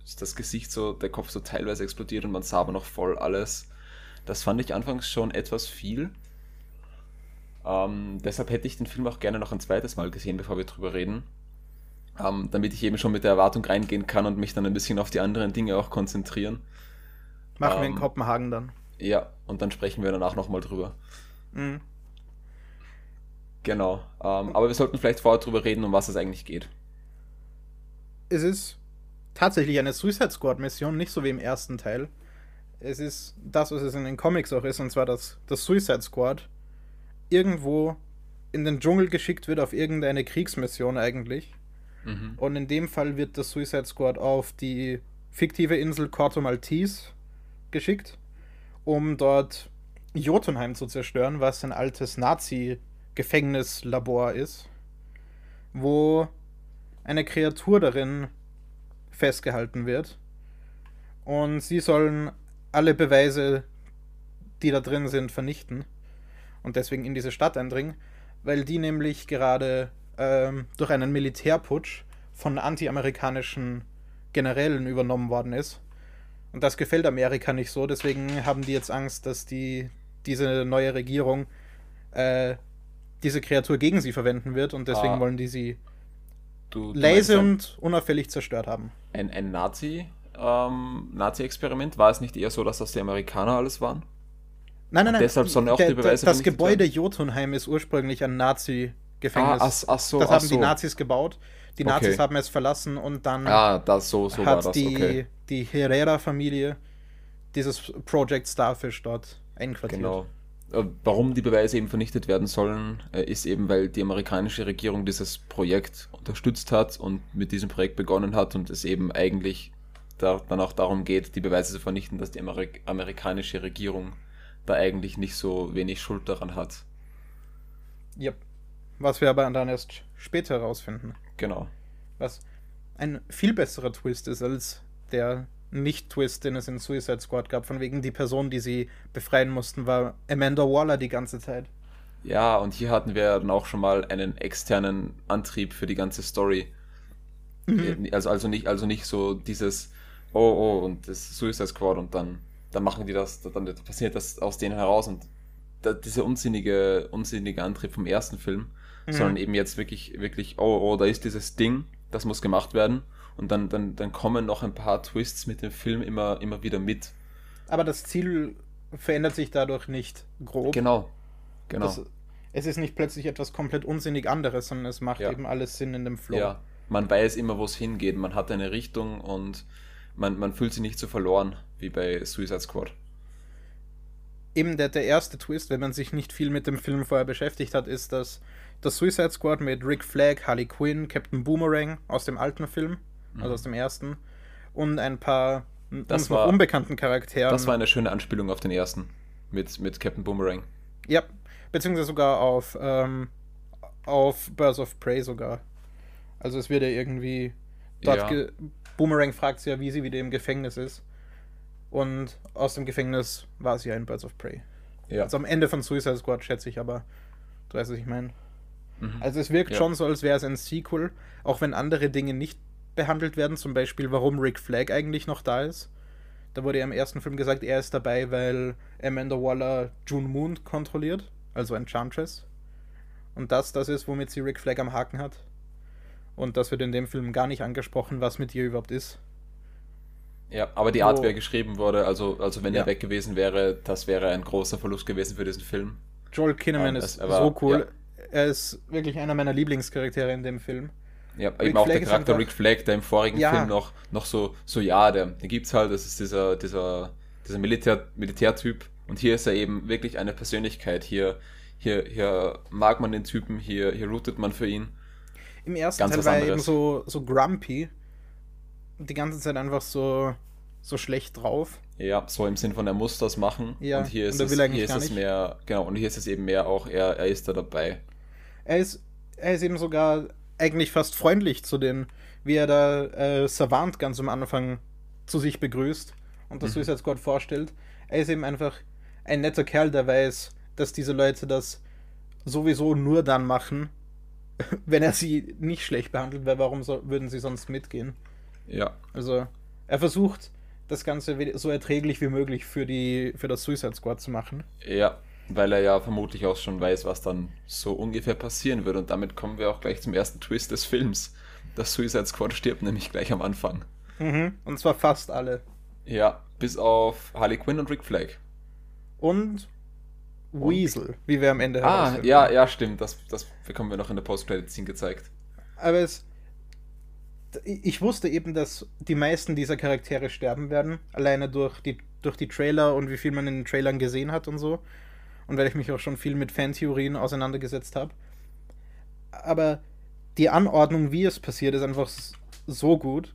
ist das Gesicht so, der Kopf so teilweise explodiert und man sah aber noch voll alles. Das fand ich anfangs schon etwas viel. Ähm, deshalb hätte ich den Film auch gerne noch ein zweites Mal gesehen, bevor wir drüber reden. Ähm, damit ich eben schon mit der Erwartung reingehen kann und mich dann ein bisschen auf die anderen Dinge auch konzentrieren.
machen wir in
ähm,
Kopenhagen dann.
Ja, und dann sprechen wir danach nochmal drüber.
Mhm.
Genau. Ähm, aber wir sollten vielleicht vorher drüber reden, um was es eigentlich geht.
Es ist tatsächlich eine Suicide Squad-Mission, nicht so wie im ersten Teil. Es ist das, was es in den Comics auch ist, und zwar, dass das Suicide Squad irgendwo in den Dschungel geschickt wird auf irgendeine Kriegsmission eigentlich.
Mhm.
Und in dem Fall wird das Suicide Squad auf die fiktive Insel Corto Maltese geschickt, um dort Jotunheim zu zerstören, was ein altes Nazi-Gefängnislabor ist, wo eine Kreatur darin festgehalten wird. Und sie sollen alle Beweise, die da drin sind, vernichten und deswegen in diese Stadt eindringen, weil die nämlich gerade ähm, durch einen Militärputsch von anti-amerikanischen Generälen übernommen worden ist. Und das gefällt Amerika nicht so, deswegen haben die jetzt Angst, dass die diese neue Regierung äh, diese Kreatur gegen sie verwenden wird und deswegen
Ah.
wollen die sie
Du, du
leise und unauffällig zerstört haben.
ein, ein Nazi, ähm, Nazi-Experiment? War es nicht eher so, dass das die Amerikaner alles waren?
Nein, nein, nein.
deshalb sollen auch die Beweise
Das Gebäude? Jotunheim ist ursprünglich ein Nazi-Gefängnis.
Ah, ach, ach so,
das
ach
haben die
so.
Nazis gebaut. Die Nazis
Okay.
haben es verlassen und dann
Ah, das so, so
hat die,
okay.
die Herrera-Familie dieses Project Starfish dort einquartiert.
Genau. Äh, Warum die Beweise eben vernichtet werden sollen, äh, ist eben, weil die amerikanische Regierung dieses Projekt unterstützt hat und mit diesem Projekt begonnen hat und es eben eigentlich da, dann auch darum geht, die Beweise zu vernichten, dass die Amerik amerikanische Regierung da eigentlich nicht so wenig Schuld daran hat.
Yep. Was wir aber dann erst später herausfinden.
Genau.
Was ein viel besserer Twist ist als der Nicht-Twist, den es in Suicide Squad gab. Von wegen die Person, die sie befreien mussten, war Amanda Waller die ganze Zeit.
Ja, und hier hatten wir dann auch schon mal einen externen Antrieb für die ganze Story.
Mhm.
Also, also, nicht, also nicht so dieses, oh, oh, und das Suicide Squad und dann, dann machen die das, dann passiert das aus denen heraus und da, dieser unsinnige, unsinnige Antrieb vom ersten Film,
Mhm.
sondern eben jetzt wirklich, wirklich, oh, oh, da ist dieses Ding, das muss gemacht werden und dann, dann, dann kommen noch ein paar Twists mit dem Film immer, immer wieder mit.
Aber das Ziel verändert sich dadurch nicht grob.
Genau, genau.
Das, es ist nicht plötzlich etwas komplett unsinnig anderes, sondern es macht
Ja.
eben alles Sinn in dem Flow.
Ja, man weiß immer, wo es hingeht. Man hat eine Richtung und man, man fühlt sich nicht so verloren wie bei Suicide Squad.
Eben der, der erste Twist, wenn man sich nicht viel mit dem Film vorher beschäftigt hat, ist, dass das Suicide Squad mit Rick Flag, Harley Quinn, Captain Boomerang aus dem alten Film, also aus dem ersten, und ein paar
Das war-
unbekannten Charakteren.
Das war eine schöne Anspielung auf den ersten mit, mit Captain Boomerang.
Ja, beziehungsweise sogar auf, ähm, auf Birds of Prey sogar. Also es wird ja irgendwie dort
Ja.
Boomerang fragt sie ja, wie sie wieder im Gefängnis ist. Und aus dem Gefängnis war sie ja in Birds of Prey.
Ja.
Also am Ende von Suicide Squad schätze ich aber. Du weißt, was ich meine.
Mhm.
Also es wirkt
Ja.
schon so, als wäre es ein Sequel, auch wenn andere Dinge nicht behandelt werden, zum Beispiel warum Rick Flag eigentlich noch da ist. Da wurde ja im ersten Film gesagt, er ist dabei, weil Amanda Waller June Moon kontrolliert, also Enchantress. Und das, das ist, womit sie Rick Flag am Haken hat. Und das wird in dem Film gar nicht angesprochen, was mit ihr überhaupt ist.
Ja, aber die Art, wie er geschrieben wurde, also, also wenn
Ja.
er weg gewesen wäre, das wäre ein großer Verlust gewesen für diesen Film.
Joel Kinnaman
Ähm,
ist
war-
so cool.
ja.
Er ist wirklich einer meiner Lieblingscharaktere in dem Film.
Ja,
Rick
eben auch
Flag
der Charakter Rick Flag, der im vorigen
Ja.
Film noch, noch so, so ja, der, den gibt's halt, das ist dieser, dieser, dieser Militär, Militärtyp. Und hier ist er eben wirklich eine Persönlichkeit. Hier, hier, hier mag man den Typen, hier, hier rootet man für ihn.
Im ersten
Ganz
Teil war er eben so, so grumpy. Die ganze Zeit einfach so, so schlecht drauf.
Ja, so im Sinn von, er muss das machen.
Ja,
und hier
und
ist,
er
es, hier ist es mehr, genau, und hier ist es eben mehr auch, er, er ist da dabei.
Er ist, er ist eben sogar eigentlich fast freundlich zu den, wie er da äh, Savant ganz am Anfang zu sich begrüßt und das
Mhm.
Suicide Squad vorstellt. Er ist eben einfach ein netter Kerl, der weiß, dass diese Leute das sowieso nur dann machen, wenn er sie nicht schlecht behandelt, weil warum so, würden sie sonst mitgehen?
Ja,
Also er versucht, das Ganze so erträglich wie möglich für, die, für das Suicide Squad zu machen.
ja, weil er ja vermutlich auch schon weiß, was dann so ungefähr passieren wird. Und damit kommen wir auch gleich zum ersten Twist des Films. Das Suicide Squad stirbt nämlich gleich am Anfang.
Und zwar fast alle.
Ja, bis auf Harley Quinn und Rick Flag.
Und Weasel, wie wir am Ende
Ah,
herausfinden.
ja, ja, stimmt. Das, das bekommen wir noch in der Post-Credit-Scene gezeigt.
Aber es. Ich wusste eben, dass die meisten dieser Charaktere sterben werden, alleine durch die, durch die Trailer und wie viel man in den Trailern gesehen hat und so. Und weil ich mich auch schon viel mit Fantheorien auseinandergesetzt habe. Aber die Anordnung, wie es passiert, ist einfach so gut.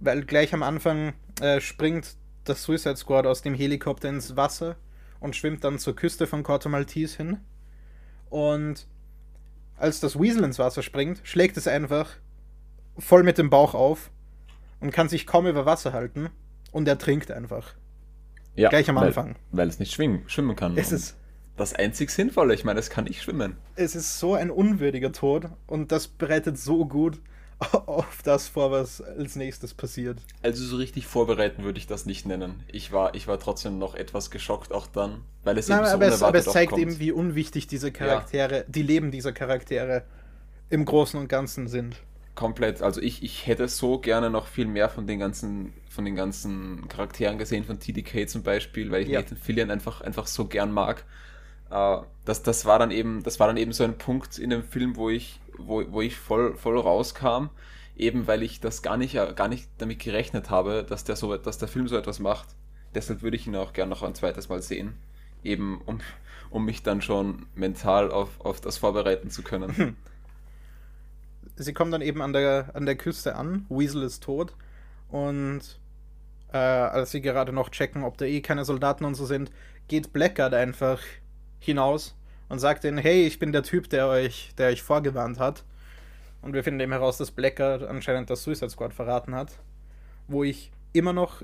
Weil gleich am Anfang äh, springt das Suicide Squad aus dem Helikopter ins Wasser und schwimmt dann zur Küste von Corto Maltese hin. Und als das Weasel ins Wasser springt, schlägt es einfach voll mit dem Bauch auf und kann sich kaum über Wasser halten und er trinkt einfach.
Ja,
Gleich am
weil,
Anfang.
Weil es nicht schwimmen, schwimmen kann.
Es ist,
das einzig Sinnvolle. Ich meine, es kann nicht schwimmen.
es ist so ein unwürdiger Tod und das bereitet so gut auf das vor, was als nächstes passiert.
Also so richtig vorbereiten würde ich das nicht nennen. Ich war, ich war trotzdem noch etwas geschockt auch dann, weil es
Nein,
eben so
aber, es, aber
unerwartet
es zeigt
kommt.
eben, wie unwichtig diese Charaktere, die Leben dieser Charaktere im Großen und Ganzen sind.
Komplett. Also ich, ich hätte so gerne noch viel mehr von den ganzen, von den ganzen Charakteren gesehen, von TDK zum Beispiel, weil ich
Ja.
Nathan Fillion einfach, einfach so gern mag. äh, das, das war dann eben, das war dann eben so ein Punkt in dem Film, wo ich, wo, wo ich voll, voll rauskam, eben weil ich das gar nicht, gar nicht damit gerechnet habe, dass der so, dass der Film so etwas macht. Deshalb würde ich ihn auch gerne noch ein zweites Mal sehen. Eben um, um mich dann schon mental auf, auf das vorbereiten zu können.
Sie kommen dann eben an der, an der Küste an, Weasel ist tot und äh, als sie gerade noch checken, ob da eh keine Soldaten und so sind, geht Blackguard einfach hinaus und sagt ihnen, hey, ich bin der Typ, der euch, der euch vorgewarnt hat. Und wir finden eben heraus, dass Blackguard anscheinend das Suicide Squad verraten hat. Wo ich immer noch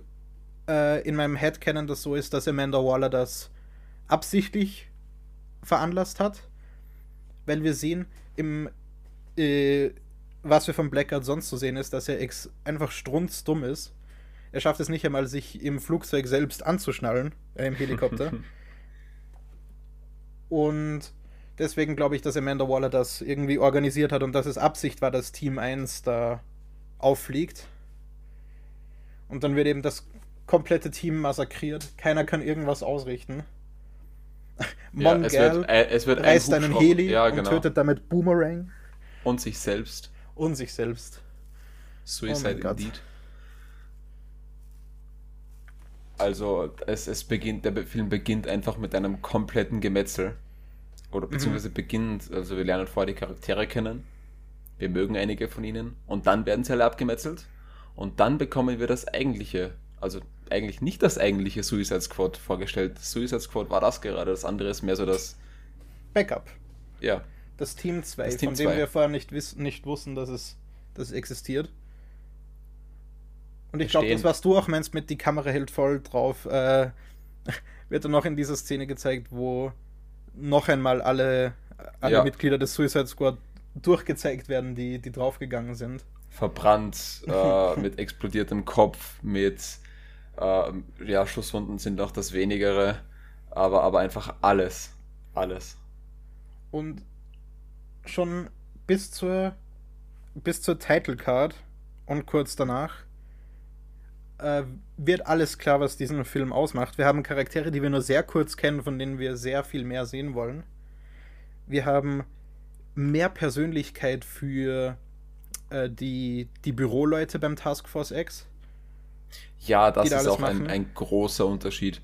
äh, in meinem Headcanon das so ist, dass Amanda Waller das absichtlich veranlasst hat. Weil wir sehen, im, äh, was wir von Blackguard sonst zu sehen ist, dass er einfach strunzdumm ist. Er schafft es nicht einmal, sich im Flugzeug selbst anzuschnallen, äh, im Helikopter. Und deswegen glaube ich, dass Amanda Waller das irgendwie organisiert hat und dass es Absicht war, dass Team 1 da auffliegt. Und dann wird eben das komplette Team massakriert. Keiner kann irgendwas ausrichten.
Ja, es wird, äh, es wird
reißt ein einen Heli
ja,
und
genau.
tötet damit Boomerang.
Und sich selbst.
Und sich selbst.
Suicide
Oh
indeed. Also es, es beginnt, der Film beginnt einfach mit einem kompletten Gemetzel. Oder beziehungsweise
Mhm.
beginnt, also wir lernen vorher die Charaktere kennen. Wir mögen einige von ihnen. Und dann werden sie alle abgemetzelt. Und dann bekommen wir das eigentliche, also eigentlich nicht das eigentliche Suicide Squad vorgestellt. Suicide Squad war das gerade, das andere ist mehr so das,
Backup.
ja,
Das Team 2,
Das Team
von dem
zwei.
wir vorher nicht, wiss nicht wussten, dass es, dass es existiert. Und ich glaube, das, was du auch meinst mit die Kamera hält voll drauf, äh, wird dann noch in dieser Szene gezeigt, wo noch einmal alle, alle
Ja.
Mitglieder des Suicide Squad durchgezeigt werden, die, die draufgegangen sind.
verbrannt, äh, mit explodiertem Kopf, mit äh, ja, Schusswunden sind auch das wenigere, aber, aber einfach alles. Alles.
Und schon bis zur bis zur Title Card und kurz danach äh, wird alles klar, was diesen Film ausmacht. Wir haben Charaktere, die wir nur sehr kurz kennen, von denen wir sehr viel mehr sehen wollen. Wir haben mehr Persönlichkeit für äh, die, die Büroleute beim Task Force X.
Ja, das
da
ist auch ein, ein großer Unterschied.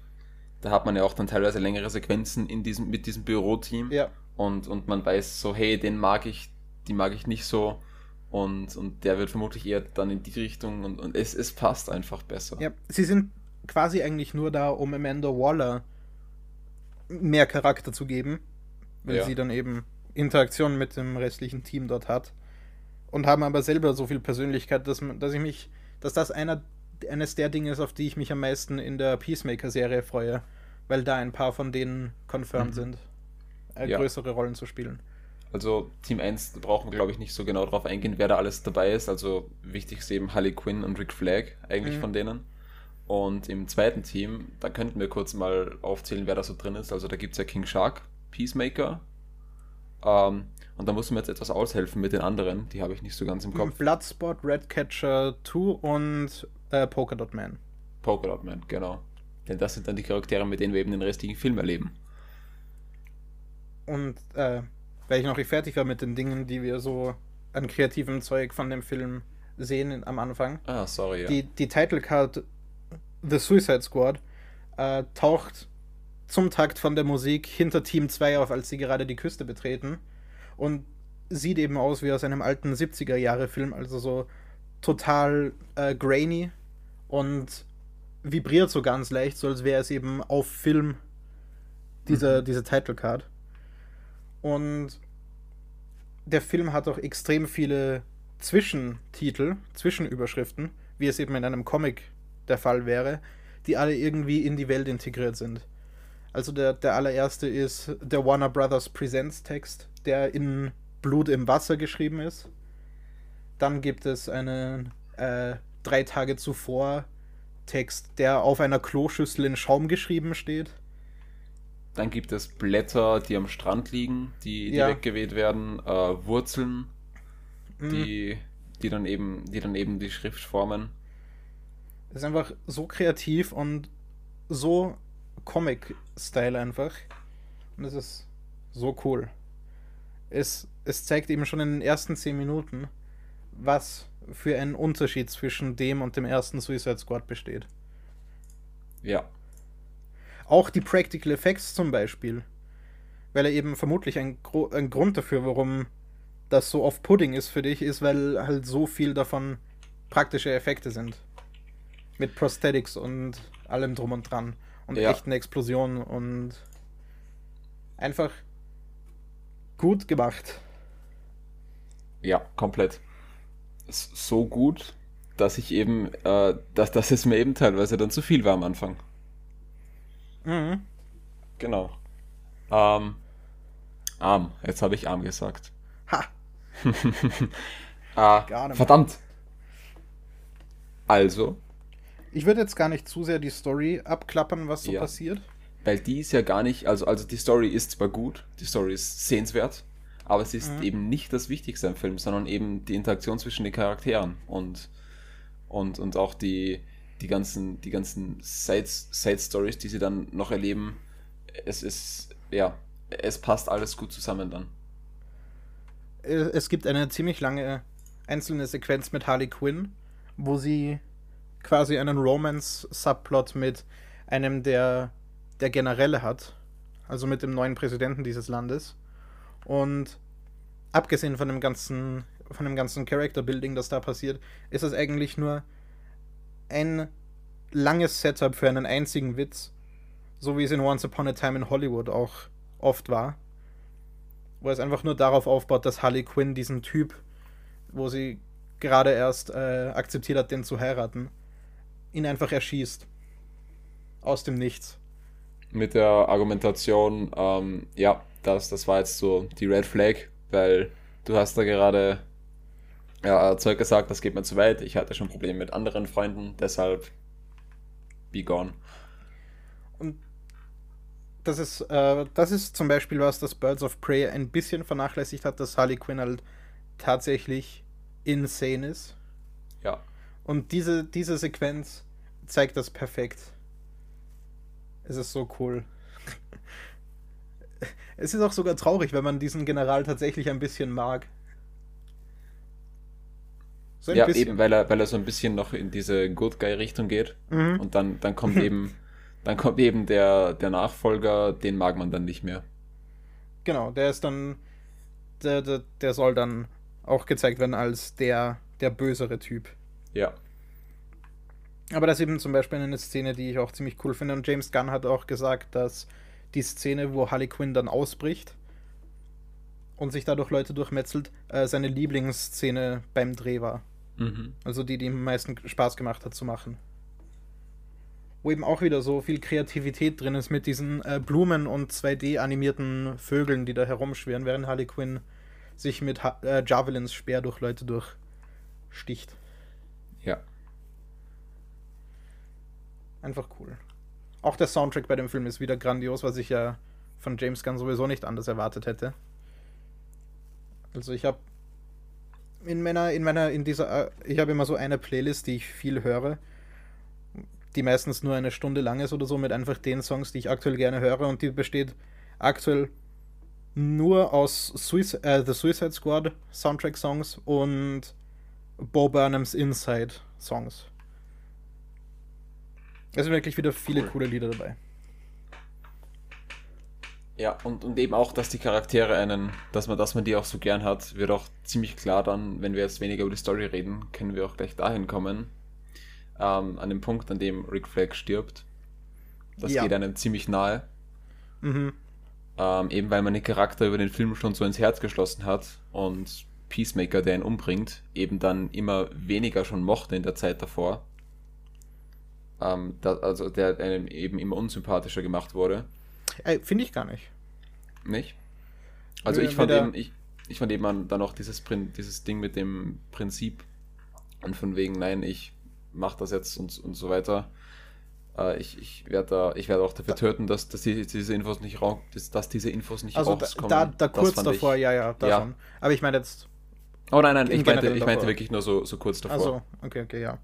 Da hat man ja auch dann teilweise längere Sequenzen in diesem, mit diesem Büroteam.
Ja,
Und, und man weiß so, hey, den mag ich, die mag ich nicht so. Und, und der wird vermutlich eher dann in die Richtung und, und es, es passt einfach besser.
Ja, sie sind quasi eigentlich nur da, um Amanda Waller mehr Charakter zu geben, weil
Ja.
sie dann eben Interaktion mit dem restlichen Team dort hat. Und haben aber selber so viel Persönlichkeit, dass, dass ich mich, dass das einer, eines der Dinge ist, auf die ich mich am meisten in der Peacemaker-Serie freue, weil da ein paar von denen confirmed
Mhm.
sind, äh,
Ja.
größere Rollen zu spielen.
Also Team 1 da brauchen wir, glaube ich, nicht so genau drauf eingehen, wer da alles dabei ist. Also wichtig ist eben Harley Quinn und Rick Flag eigentlich
Mhm.
von denen. Und im zweiten Team, da könnten wir kurz mal aufzählen, wer da so drin ist. Also da gibt es ja King Shark, Peacemaker. Ähm, und da muss mir jetzt etwas aushelfen mit den anderen. Die habe ich nicht so ganz im Kopf.
Bloodspot, Redcatcher 2 und äh, Polka Dot Man.
Polka Dot Man, genau. Denn das sind dann die Charaktere, mit denen wir eben den restlichen Film erleben.
Und äh, weil ich noch nicht fertig war mit den Dingen, die wir so an kreativem Zeug von dem Film sehen am Anfang.
Ah, sorry, ja.
Die, die Title Card The Suicide Squad äh, taucht zum Takt von der Musik hinter Team 2 auf, als sie gerade die Küste betreten. Und sieht eben aus wie aus einem alten 70er-Jahre-Film, also so total äh, grainy und vibriert so ganz leicht, so als wäre es eben auf Film diese, diese Title Card. Und der Film hat auch extrem viele Zwischentitel, Zwischenüberschriften, wie es eben in einem Comic der Fall wäre, die alle irgendwie in die Welt integriert sind. Also der, der allererste ist der Warner Brothers Presents Text, der in Blut im Wasser geschrieben ist. Dann gibt es einen äh, drei Tage zuvor Text, der auf einer Kloschüssel in Schaum geschrieben steht.
Dann gibt es Blätter, die am Strand liegen, die, die
Ja.
weggeweht werden, äh, Wurzeln,
Mhm.
die, die, dann eben, die dann eben die Schrift formen.
ist einfach so kreativ und so Comic-Style einfach. Und es ist so cool. Es, es zeigt eben schon in den ersten 10 Minuten, was für ein Unterschied zwischen dem und dem ersten Suicide Squad besteht.
Ja.
Auch die Practical Effects zum Beispiel. Weil er eben vermutlich ein, ein Grund dafür, warum das so oft Pudding ist für dich, ist, weil halt so viel davon praktische Effekte sind. Mit Prosthetics und allem drum und dran. Und
Ja.
echten Explosionen und einfach gut gemacht.
Ja, komplett. So gut, dass ich eben, äh, dass, dass es mir eben teilweise dann zu viel war am Anfang.
Mhm.
Genau. Ähm, arm. Jetzt habe ich arm gesagt.
Ha!
Ah, verdammt. Also,
Ich würde jetzt gar nicht zu sehr die Story abklappern, was so
Ja.
passiert.
weil die ist ja gar nicht, also, also die Story ist zwar gut, die Story ist sehenswert, aber es ist
Mhm.
eben nicht das Wichtigste im Film, sondern eben die Interaktion zwischen den Charakteren und, und, und auch die, die ganzen, die ganzen Side, Side Stories, die sie dann noch erleben. Es ist, ja, es passt alles gut zusammen dann.
Es gibt eine ziemlich lange einzelne Sequenz mit Harley Quinn, wo sie quasi einen Romance-Subplot mit einem der, der Generäle hat, also mit dem neuen Präsidenten dieses Landes. Und abgesehen von dem ganzen, von dem ganzen Character-Building, das da passiert, ist es eigentlich nur ein langes Setup für einen einzigen Witz, so wie es in Once Upon a Time in Hollywood auch oft war wo es einfach nur darauf aufbaut, dass Harley Quinn diesen Typ, wo sie gerade erst äh, akzeptiert hat, den zu heiraten, ihn einfach erschießt. Aus dem Nichts.
mit der Argumentation, ähm, ja, das, das war jetzt so die Red Flag, weil du hast da gerade ja, Zeug gesagt, das geht mir zu weit. Ich hatte schon Probleme mit anderen Freunden, deshalb be gone.
Das ist, äh, das ist zum Beispiel was, das Birds of Prey ein bisschen vernachlässigt hat, dass Harley Quinn halt tatsächlich insane ist.
Ja,
Und diese, diese Sequenz zeigt das perfekt. Es ist so cool. Es ist auch sogar traurig, wenn man diesen General tatsächlich ein bisschen mag. So
ja
bisschen.
eben, weil er, weil er so ein bisschen noch in diese Good Guy-Richtung geht.
Mhm.
Und dann, dann kommt eben, dann kommt eben der, der Nachfolger, den mag man dann nicht mehr.
Genau, der ist dann. Der, der, der soll dann auch gezeigt werden als der, der bösere Typ.
Ja,
Aber das ist eben zum Beispiel eine Szene, die ich auch ziemlich cool finde. Und James Gunn hat auch gesagt, dass die Szene, wo Harley Quinn dann ausbricht und sich dadurch Leute durchmetzelt, äh, seine Lieblingsszene beim Dreh war.
Mhm.
Also die, die am meisten Spaß gemacht hat zu machen. Wo eben auch wieder so viel Kreativität drin ist mit diesen äh, Blumen und 2D-animierten Vögeln, die da herumschwirren, während Harley Quinn sich mit ha äh, Javelins Speer durch Leute durchsticht.
ja.
Einfach cool. Auch der Soundtrack bei dem Film ist wieder grandios, was ich ja von James Gunn sowieso nicht anders erwartet hätte. Also ich habe in meiner, in meiner, in dieser, äh, ich habe immer so eine Playlist, die ich viel höre, die meistens nur eine Stunde lang ist oder so, mit einfach den Songs, die ich aktuell gerne höre und die besteht aktuell nur aus Suic äh, The Suicide Squad Soundtrack-Songs und Bo Burnhams Inside Songs. Es sind wirklich wieder viele
Cool.
coole Lieder dabei.
Ja, und, und eben auch, dass die Charaktere einen, dass man, dass man die auch so gern hat, wird auch ziemlich klar dann, wenn wir jetzt weniger über die Story reden, können wir auch gleich dahin kommen. Ähm, an dem Punkt, an dem Rick Flag stirbt. Das
Ja.
geht einem ziemlich nahe.
Mhm.
Ähm, eben weil man den Charakter über den Film schon so ins Herz geschlossen hat und Peacemaker, der ihn umbringt, eben dann immer weniger schon mochte in der Zeit davor. Ähm, da, also der einem eben immer unsympathischer gemacht wurde.
Äh, Finde ich gar nicht.
Nicht? Also ich fand eben, ich, ich fand eben an- dann auch dieses, Prin- dieses Ding mit dem Prinzip und von wegen, nein, ich mach das jetzt und, und so weiter. Äh, ich ich werde da, ich werde auch dafür töten, dass, dass die, diese Infos nicht raus, dass, dass diese Infos nicht
Also da,
rauskommen.
da, da
Das
kurz davor,
ich,
ja, ja, da
Ja.
Aber ich meine jetzt.
Oh nein, nein, ich meinte, ich meinte wirklich nur so, so kurz davor.
Also, okay, okay, ja.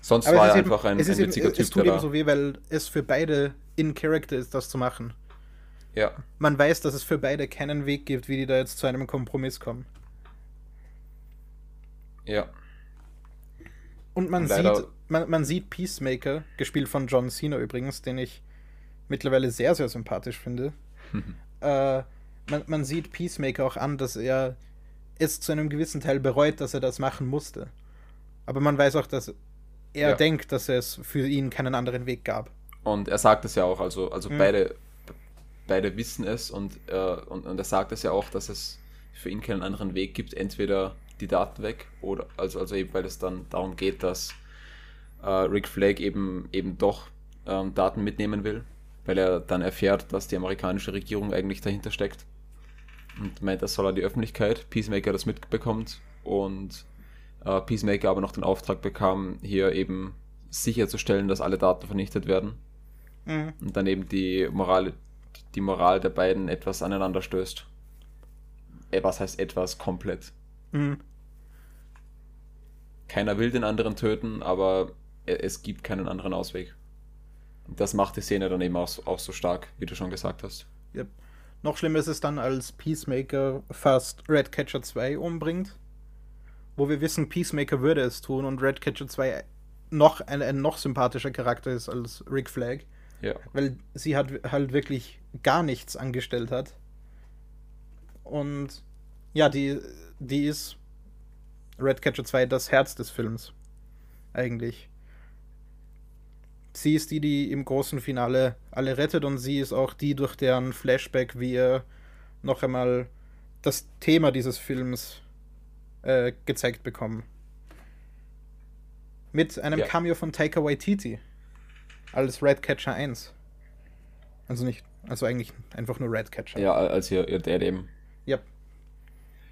Sonst
Aber
war
es
er
ist, eben,
einfach ein,
es,
ein
eben,
witziger
es
Typ,
tut
der
eben
da.
so weh, weil es für beide in Character ist, das zu machen.
Ja.
Man weiß, dass es für beide keinen Weg gibt, wie die da jetzt zu einem Kompromiss kommen.
Ja.
Und man
Leider-
sieht, man, man sieht Peacemaker, gespielt von John Cena übrigens, den ich mittlerweile sehr, sehr sympathisch finde. äh, man, man sieht Peacemaker auch an, dass er es zu einem gewissen Teil bereut, dass er das machen musste. Aber man weiß auch, dass er
Ja.
denkt, dass es für ihn keinen anderen Weg gab.
Und er sagt es ja auch, also, also
Mhm.
beide, beide wissen es und, äh, und, und er sagt es ja auch, dass es für ihn keinen anderen Weg gibt, entweder die Daten weg oder also, also eben, weil es dann darum geht, dass äh, Rick Flag eben eben doch ähm, Daten mitnehmen will, weil er dann erfährt, dass die amerikanische Regierung eigentlich dahinter steckt. Und meint, das soll er die Öffentlichkeit, Peacemaker das mitbekommt und äh, Peacemaker aber noch den Auftrag bekam, hier eben sicherzustellen, dass alle Daten vernichtet werden
Mhm.
und dann eben die Moral, die Moral der beiden etwas aneinander stößt. Äh, Was heißt etwas komplett?
Mhm.
Keiner will den anderen töten, aber e- es gibt keinen anderen Ausweg. Und das macht die Szene dann eben auch, so- auch so stark, wie du schon gesagt hast.
Yep. Noch schlimmer ist es dann, als Peacemaker fast Redcatcher 2 umbringt. Wo wir wissen, Peacemaker würde es tun und Redcatcher 2 noch ein, ein noch sympathischer Charakter ist als Rick Flag.
Ja.
Weil sie hat halt wirklich gar nichts angestellt hat. Und ja, die, die ist Redcatcher 2 das Herz des Films. Eigentlich. Sie ist die, die im großen Finale alle rettet und sie ist auch die, durch deren Flashback wir noch einmal das Thema dieses Films äh, gezeigt bekommen. Mit einem
Ja.
Cameo von Taika Waititi als Redcatcher 1. Also nicht, also eigentlich einfach nur Redcatcher.
Ja, als ihr, ihr Dad eben.
Yep.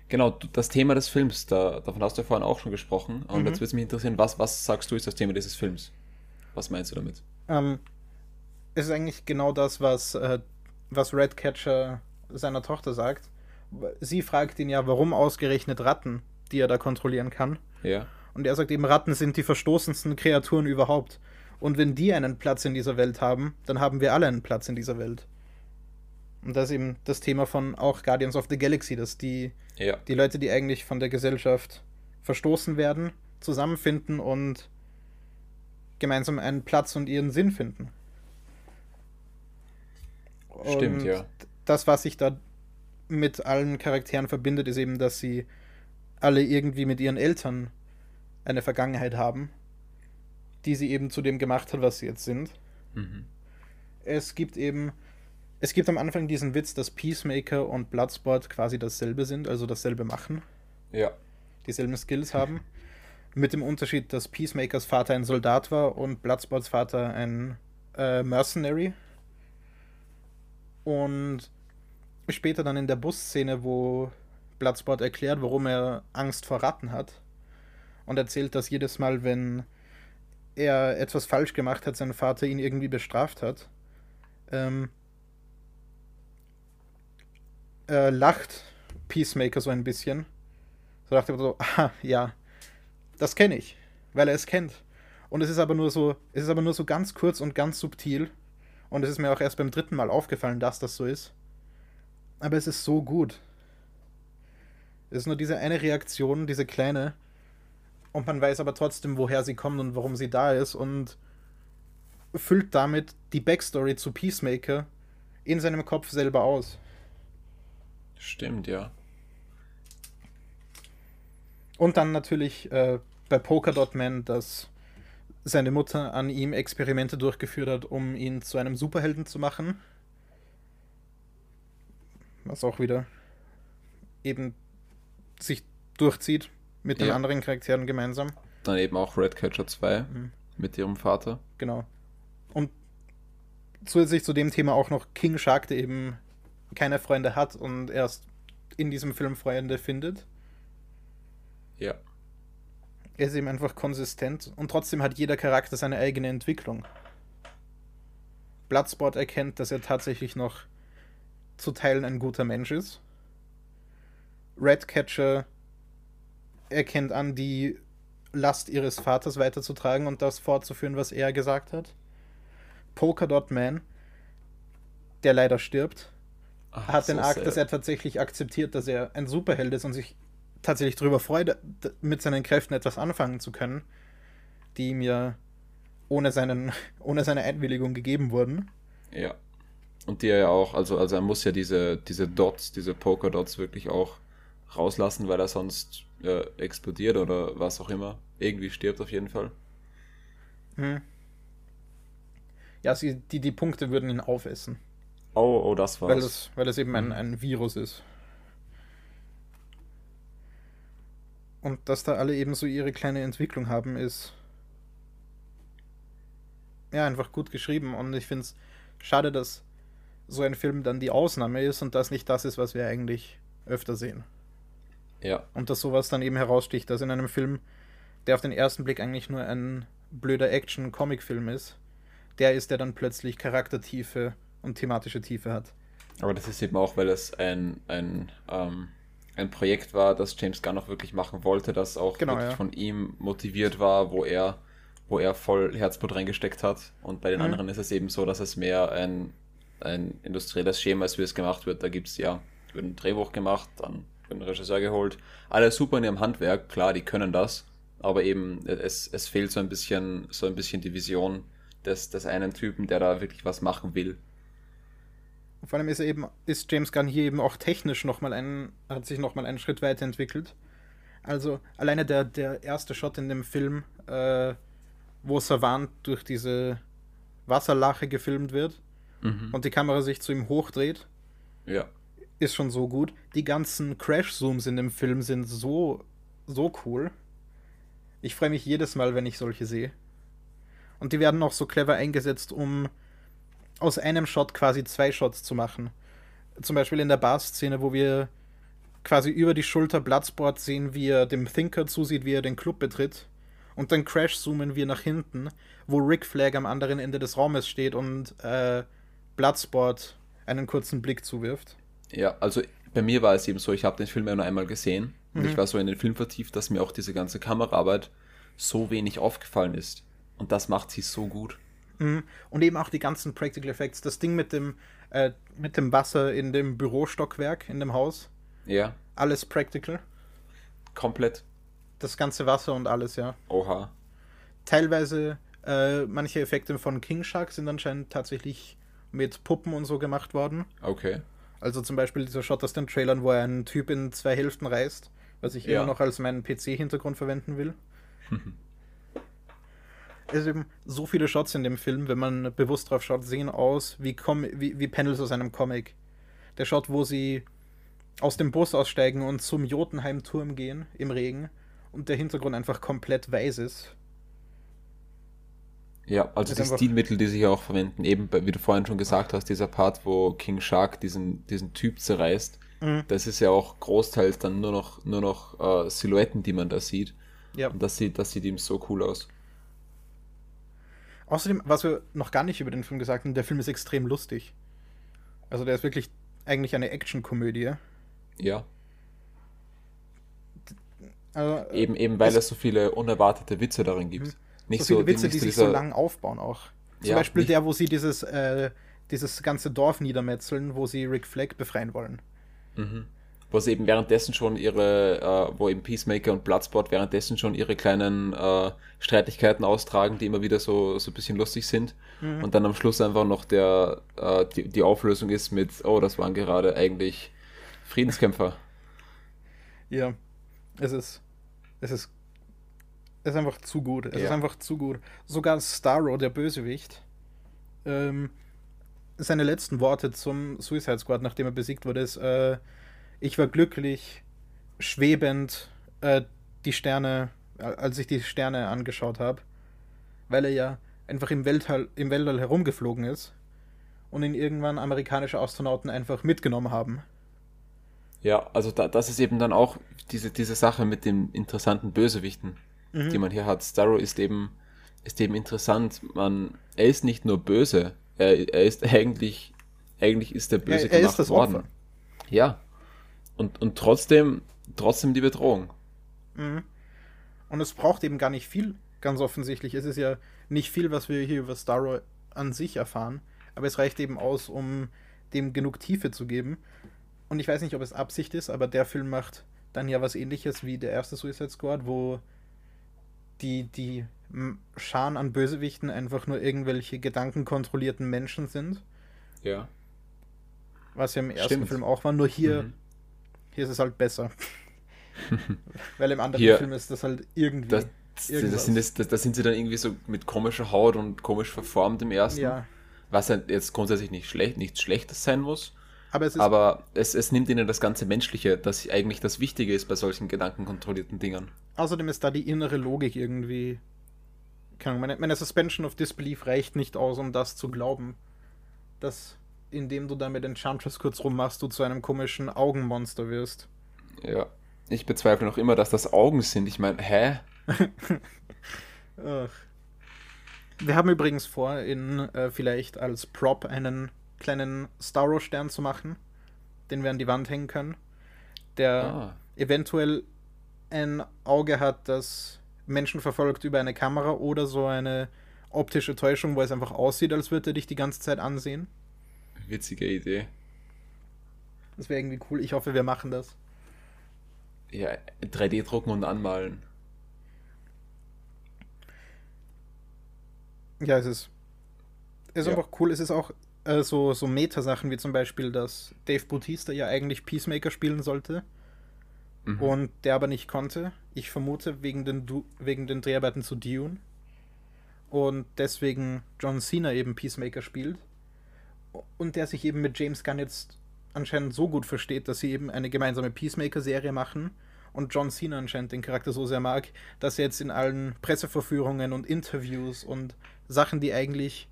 Genau, das Thema des Films, da, davon hast du ja vorhin auch schon gesprochen. Und
Mhm.
jetzt würde es mich interessieren, was, was sagst du ist das Thema dieses Films? Was meinst du damit?
Ähm, es ist eigentlich genau das, was, äh, was Redcatcher seiner Tochter sagt. Sie fragt ihn ja, warum ausgerechnet Ratten, die er da kontrollieren kann.
Ja.
Und er sagt eben, Ratten sind die verstoßensten Kreaturen überhaupt. Und wenn die einen Platz in dieser Welt haben, dann haben wir alle einen Platz in dieser Welt. Und das ist eben das Thema von auch Guardians of the Galaxy, dass die,
Ja.
die Leute, die eigentlich von der Gesellschaft verstoßen werden, zusammenfinden und gemeinsam einen Platz und ihren Sinn finden.
Stimmt,
Und
ja.
Das, was sich da mit allen Charakteren verbindet, ist eben, dass sie alle irgendwie mit ihren Eltern eine Vergangenheit haben, die sie eben zu dem gemacht hat, was sie jetzt sind.
Mhm.
Es gibt eben, es gibt am Anfang diesen Witz, dass Peacemaker und Bloodsport quasi dasselbe sind, also dasselbe machen,
Ja.
dieselben Skills haben. Mit dem Unterschied, dass Peacemakers Vater ein Soldat war und Bloodsports Vater ein äh, Mercenary. Und später dann in der Busszene, wo Bloodsport erklärt, warum er Angst vor Ratten hat. Und erzählt, dass jedes Mal, wenn er etwas falsch gemacht hat, sein Vater ihn irgendwie bestraft hat. Ähm, äh, lacht Peacemaker so ein bisschen. So dachte ich so, ah, ja, das kenne ich, weil er es kennt. Und es ist aber nur so, es ist aber nur so ganz kurz und ganz subtil. Und es ist mir auch erst beim dritten Mal aufgefallen, dass das so ist. Aber es ist so gut. Es ist nur diese eine Reaktion, diese kleine. Und man weiß aber trotzdem, woher sie kommt und warum sie da ist. Und füllt damit die Backstory zu Peacemaker in seinem Kopf selber aus.
Stimmt, ja.
Und dann natürlich äh, bei Polkadot Man, dass seine Mutter an ihm Experimente durchgeführt hat, um ihn zu einem Superhelden zu machen. Was auch wieder eben sich durchzieht mit den
Ja.
anderen Charakteren gemeinsam.
Dann eben auch Redcatcher 2
Mhm.
mit ihrem Vater.
Genau. Und zusätzlich zu dem Thema auch noch King Shark, der eben keine Freunde hat und erst in diesem Film Freunde findet.
Ja.
Er ist eben einfach konsistent und trotzdem hat jeder Charakter seine eigene Entwicklung. Bloodsport erkennt, dass er tatsächlich noch zu Teilen ein guter Mensch ist. Redcatcher erkennt an, die Last ihres Vaters weiterzutragen und das fortzuführen, was er gesagt hat. Polkadot Man, der leider stirbt,
Ach,
hat den
so
Arc,
sad.
dass er tatsächlich akzeptiert, dass er ein Superheld ist und sich tatsächlich darüber freut, mit seinen Kräften etwas anfangen zu können, die ihm ja ohne, seinen, ohne seine Einwilligung gegeben wurden.
Ja. Und die er ja auch, also, also er muss ja diese, diese Dots, diese Poker-Dots wirklich auch rauslassen, weil er sonst äh, explodiert oder was auch immer. Irgendwie stirbt auf jeden Fall.
Mhm. Ja, sie, die, die Punkte würden ihn aufessen,
Oh, oh, das war's.
weil es, weil es eben ein,
Mhm.
ein Virus ist. Und dass da alle eben so ihre kleine Entwicklung haben, ist ja einfach gut geschrieben. Und ich finde es schade, dass so ein Film dann die Ausnahme ist und das nicht das ist, was wir eigentlich öfter sehen.
Ja,
Und dass sowas dann eben heraussticht, dass in einem Film, der auf den ersten Blick eigentlich nur ein blöder Action-Comic-Film ist, der ist, der dann plötzlich Charaktertiefe und thematische Tiefe hat.
aber das ist eben auch, weil es ein, ein, ähm, ein Projekt war, das James Gunn auch wirklich machen wollte, das auch
Genau,
wirklich
ja.
von ihm motiviert war, wo er, wo er voll Herzblut reingesteckt hat. Und bei den
Mhm.
anderen ist es eben so, dass es mehr ein, ein industrielles Schema ist, wie es gemacht wird. Da gibt es ja, wird ein Drehbuch gemacht, dann wird ein Regisseur geholt. Alle super in ihrem Handwerk, klar, die können das, aber eben es, es fehlt so ein bisschen, so ein bisschen die Vision des, des einen Typen, der da wirklich was machen will.
Vor allem ist er eben, ist James Gunn hier eben auch technisch nochmal einen, hat sich nochmal einen Schritt weiterentwickelt. Also alleine der, der erste Shot in dem Film, äh, wo Savant durch diese Wasserlache gefilmt wird
Mhm.
und die Kamera sich zu ihm hochdreht,
Ja.
Ist schon so gut. Die ganzen Crash-Zooms in dem Film sind so, so cool. Ich freue mich jedes Mal, wenn ich solche sehe. Und die werden auch so clever eingesetzt, um aus einem Shot quasi zwei Shots zu machen. Zum Beispiel in der Bar-Szene, wo wir quasi über die Schulter Bloodsport sehen, wie er dem Thinker zusieht, wie er den Club betritt. Und dann crash-zoomen wir nach hinten, wo Rick Flag am anderen Ende des Raumes steht und äh, Bloodsport einen kurzen Blick zuwirft.
Ja, also bei mir war es eben so, ich habe den Film ja nur einmal gesehen und
Mhm.
ich war so in den Film vertieft, dass mir auch diese ganze Kameraarbeit so wenig aufgefallen ist. Und das macht sie so gut.
Mhm. Und eben auch die ganzen Practical Effects. Das Ding mit dem, äh, mit dem Wasser in dem Bürostockwerk, in dem Haus.
Ja,
Alles practical.
komplett.
Das ganze Wasser und alles, ja.
Oha.
Teilweise, äh, manche Effekte von King Shark sind anscheinend tatsächlich mit Puppen und so gemacht worden.
Okay.
Also zum Beispiel dieser Shot aus den Trailern, wo er einen Typ in zwei Hälften reißt, was ich
Ja.
immer noch als meinen PC-Hintergrund verwenden will. Es ist eben so viele Shots in dem Film, wenn man bewusst drauf schaut, sehen aus wie, Com wie, wie Panels aus einem Comic. Der Shot, wo sie aus dem Bus aussteigen und zum Jotunheim-Turm gehen im Regen und der Hintergrund einfach komplett weiß ist.
Ja, also die Stilmittel, die sie hier auch verwenden, eben, wie du vorhin schon gesagt hast, dieser Part, wo King Shark diesen, diesen Typ zerreißt,
Mhm.
das ist ja auch großteils dann nur noch, nur noch äh, Silhouetten, die man da sieht.
Ja.
Und das sieht, das sieht ihm so cool aus.
Außerdem, was wir noch gar nicht über den Film gesagt haben, der Film ist extrem lustig. Also der ist wirklich eigentlich eine Actionkomödie.
Ja.
Also,
Eben, eben weil
Es-
es so viele unerwartete Witze darin gibt. Nicht
so viele Witze,
nicht
die
so
sich so lang aufbauen auch. Zum
Ja,
Beispiel
nicht-
der, wo sie dieses, äh, dieses ganze Dorf niedermetzeln, wo sie Rick Flag befreien wollen.
Mhm. Wo sie eben währenddessen schon ihre, äh, wo eben Peacemaker und Bloodsport währenddessen schon ihre kleinen äh, Streitigkeiten austragen, die immer wieder so, so ein bisschen lustig sind.
Mhm.
Und dann am Schluss einfach noch der, äh, die, die Auflösung ist mit, oh, das waren gerade eigentlich Friedenskämpfer.
Ja, es ist, es ist, ist einfach zu gut. Es
Ja.
ist einfach zu gut. Sogar Starro, der Bösewicht, ähm, seine letzten Worte zum Suicide Squad, nachdem er besiegt wurde, ist, äh, ich war glücklich, schwebend, äh, die Sterne, als ich die Sterne angeschaut habe, weil er ja einfach im Weltall, im Weltall herumgeflogen ist und ihn irgendwann amerikanische Astronauten einfach mitgenommen haben.
Ja, also da, das ist eben dann auch diese, diese Sache mit den interessanten Bösewichten,
Mhm.
die man hier hat. Starro ist eben, ist eben interessant. Man, er ist nicht nur böse, er, er ist eigentlich, eigentlich ist der Böse
er, er
gemacht
ist das
worden.
Opfer.
Ja. Und, und trotzdem, trotzdem die Bedrohung.
Mhm. Und es braucht eben gar nicht viel, ganz offensichtlich. Es ist ja nicht viel, was wir hier über Starro an sich erfahren, aber es reicht eben aus, um dem genug Tiefe zu geben. Und ich weiß nicht, ob es Absicht ist, aber der Film macht dann ja was ähnliches wie der erste Suicide Squad, wo die, die Scharen an Bösewichten einfach nur irgendwelche gedankenkontrollierten Menschen sind.
Ja.
Was ja im ersten Stimmt. Film auch war, nur hier, mhm. hier ist es halt besser. Weil im anderen hier, Film ist das halt irgendwie.
Das, das, sind, das, das, sind sie dann irgendwie so mit komischer Haut und komisch verformt im ersten.
Ja.
Was halt jetzt grundsätzlich nicht schlecht, nichts Schlechtes sein muss.
Aber, es,
aber es, es, nimmt ihnen das ganze Menschliche, das eigentlich das Wichtige ist bei solchen gedankenkontrollierten Dingern.
Außerdem ist da die innere Logik irgendwie. Meine, meine Suspension of Disbelief reicht nicht aus, um das zu glauben. Dass, indem du da mit Enchantress kurz rummachst, du zu einem komischen Augenmonster wirst.
Ja. Ich bezweifle noch immer, dass das Augen sind. Ich meine, hä?
Wir haben übrigens vor, in äh, vielleicht als Prop einen kleinen Starro-Stern zu machen, den wir an die Wand hängen können, der ah. eventuell ein Auge hat, das Menschen verfolgt über eine Kamera oder so eine optische Täuschung, wo es einfach aussieht, als würde er dich die ganze Zeit ansehen.
Witzige Idee.
Das wäre irgendwie cool. Ich hoffe, wir machen das.
Ja, 3D drucken und anmalen.
Ja, es ist. Es ist ja. einfach cool. Es ist auch äh, so, so Meta-Sachen wie zum Beispiel, dass Dave Bautista ja eigentlich Peacemaker spielen sollte mhm. und der aber nicht konnte. Ich vermute wegen den, du wegen den Dreharbeiten zu Dune. Und deswegen John Cena eben Peacemaker spielt. Und der sich eben mit James Gunn jetzt anscheinend so gut versteht, dass sie eben eine gemeinsame Peacemaker-Serie machen und John Cena anscheinend den Charakter so sehr mag, dass er jetzt in allen Presseverführungen und Interviews und Sachen, die eigentlich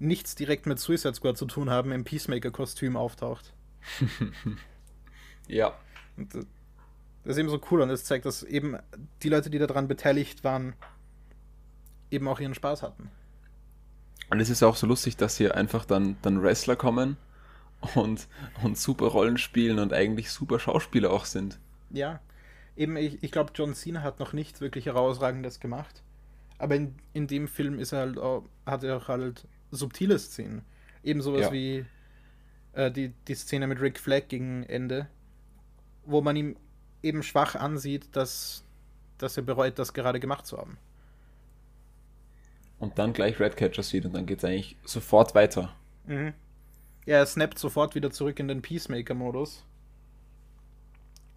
nichts direkt mit Suicide Squad zu tun haben, im Peacemaker-Kostüm auftaucht.
ja.
Und das ist eben so cool und es zeigt, dass eben die Leute, die daran beteiligt waren, eben auch ihren Spaß hatten.
Und es ist auch so lustig, dass hier einfach dann, dann Wrestler kommen und, und super Rollen spielen und eigentlich super Schauspieler auch sind.
Ja, eben, ich, ich glaube, John Cena hat noch nichts wirklich herausragendes gemacht. Aber in, in dem Film ist er halt auch, hat er auch halt subtile Szenen. Eben sowas ja. wie äh, die, die Szene mit Rick Flag gegen Ende, wo man ihm eben schwach ansieht, dass, dass er bereut, das gerade gemacht zu haben.
Und dann gleich Redcatcher sieht und dann geht es eigentlich sofort weiter.
Mhm. Ja, er snappt sofort wieder zurück in den Peacemaker-Modus.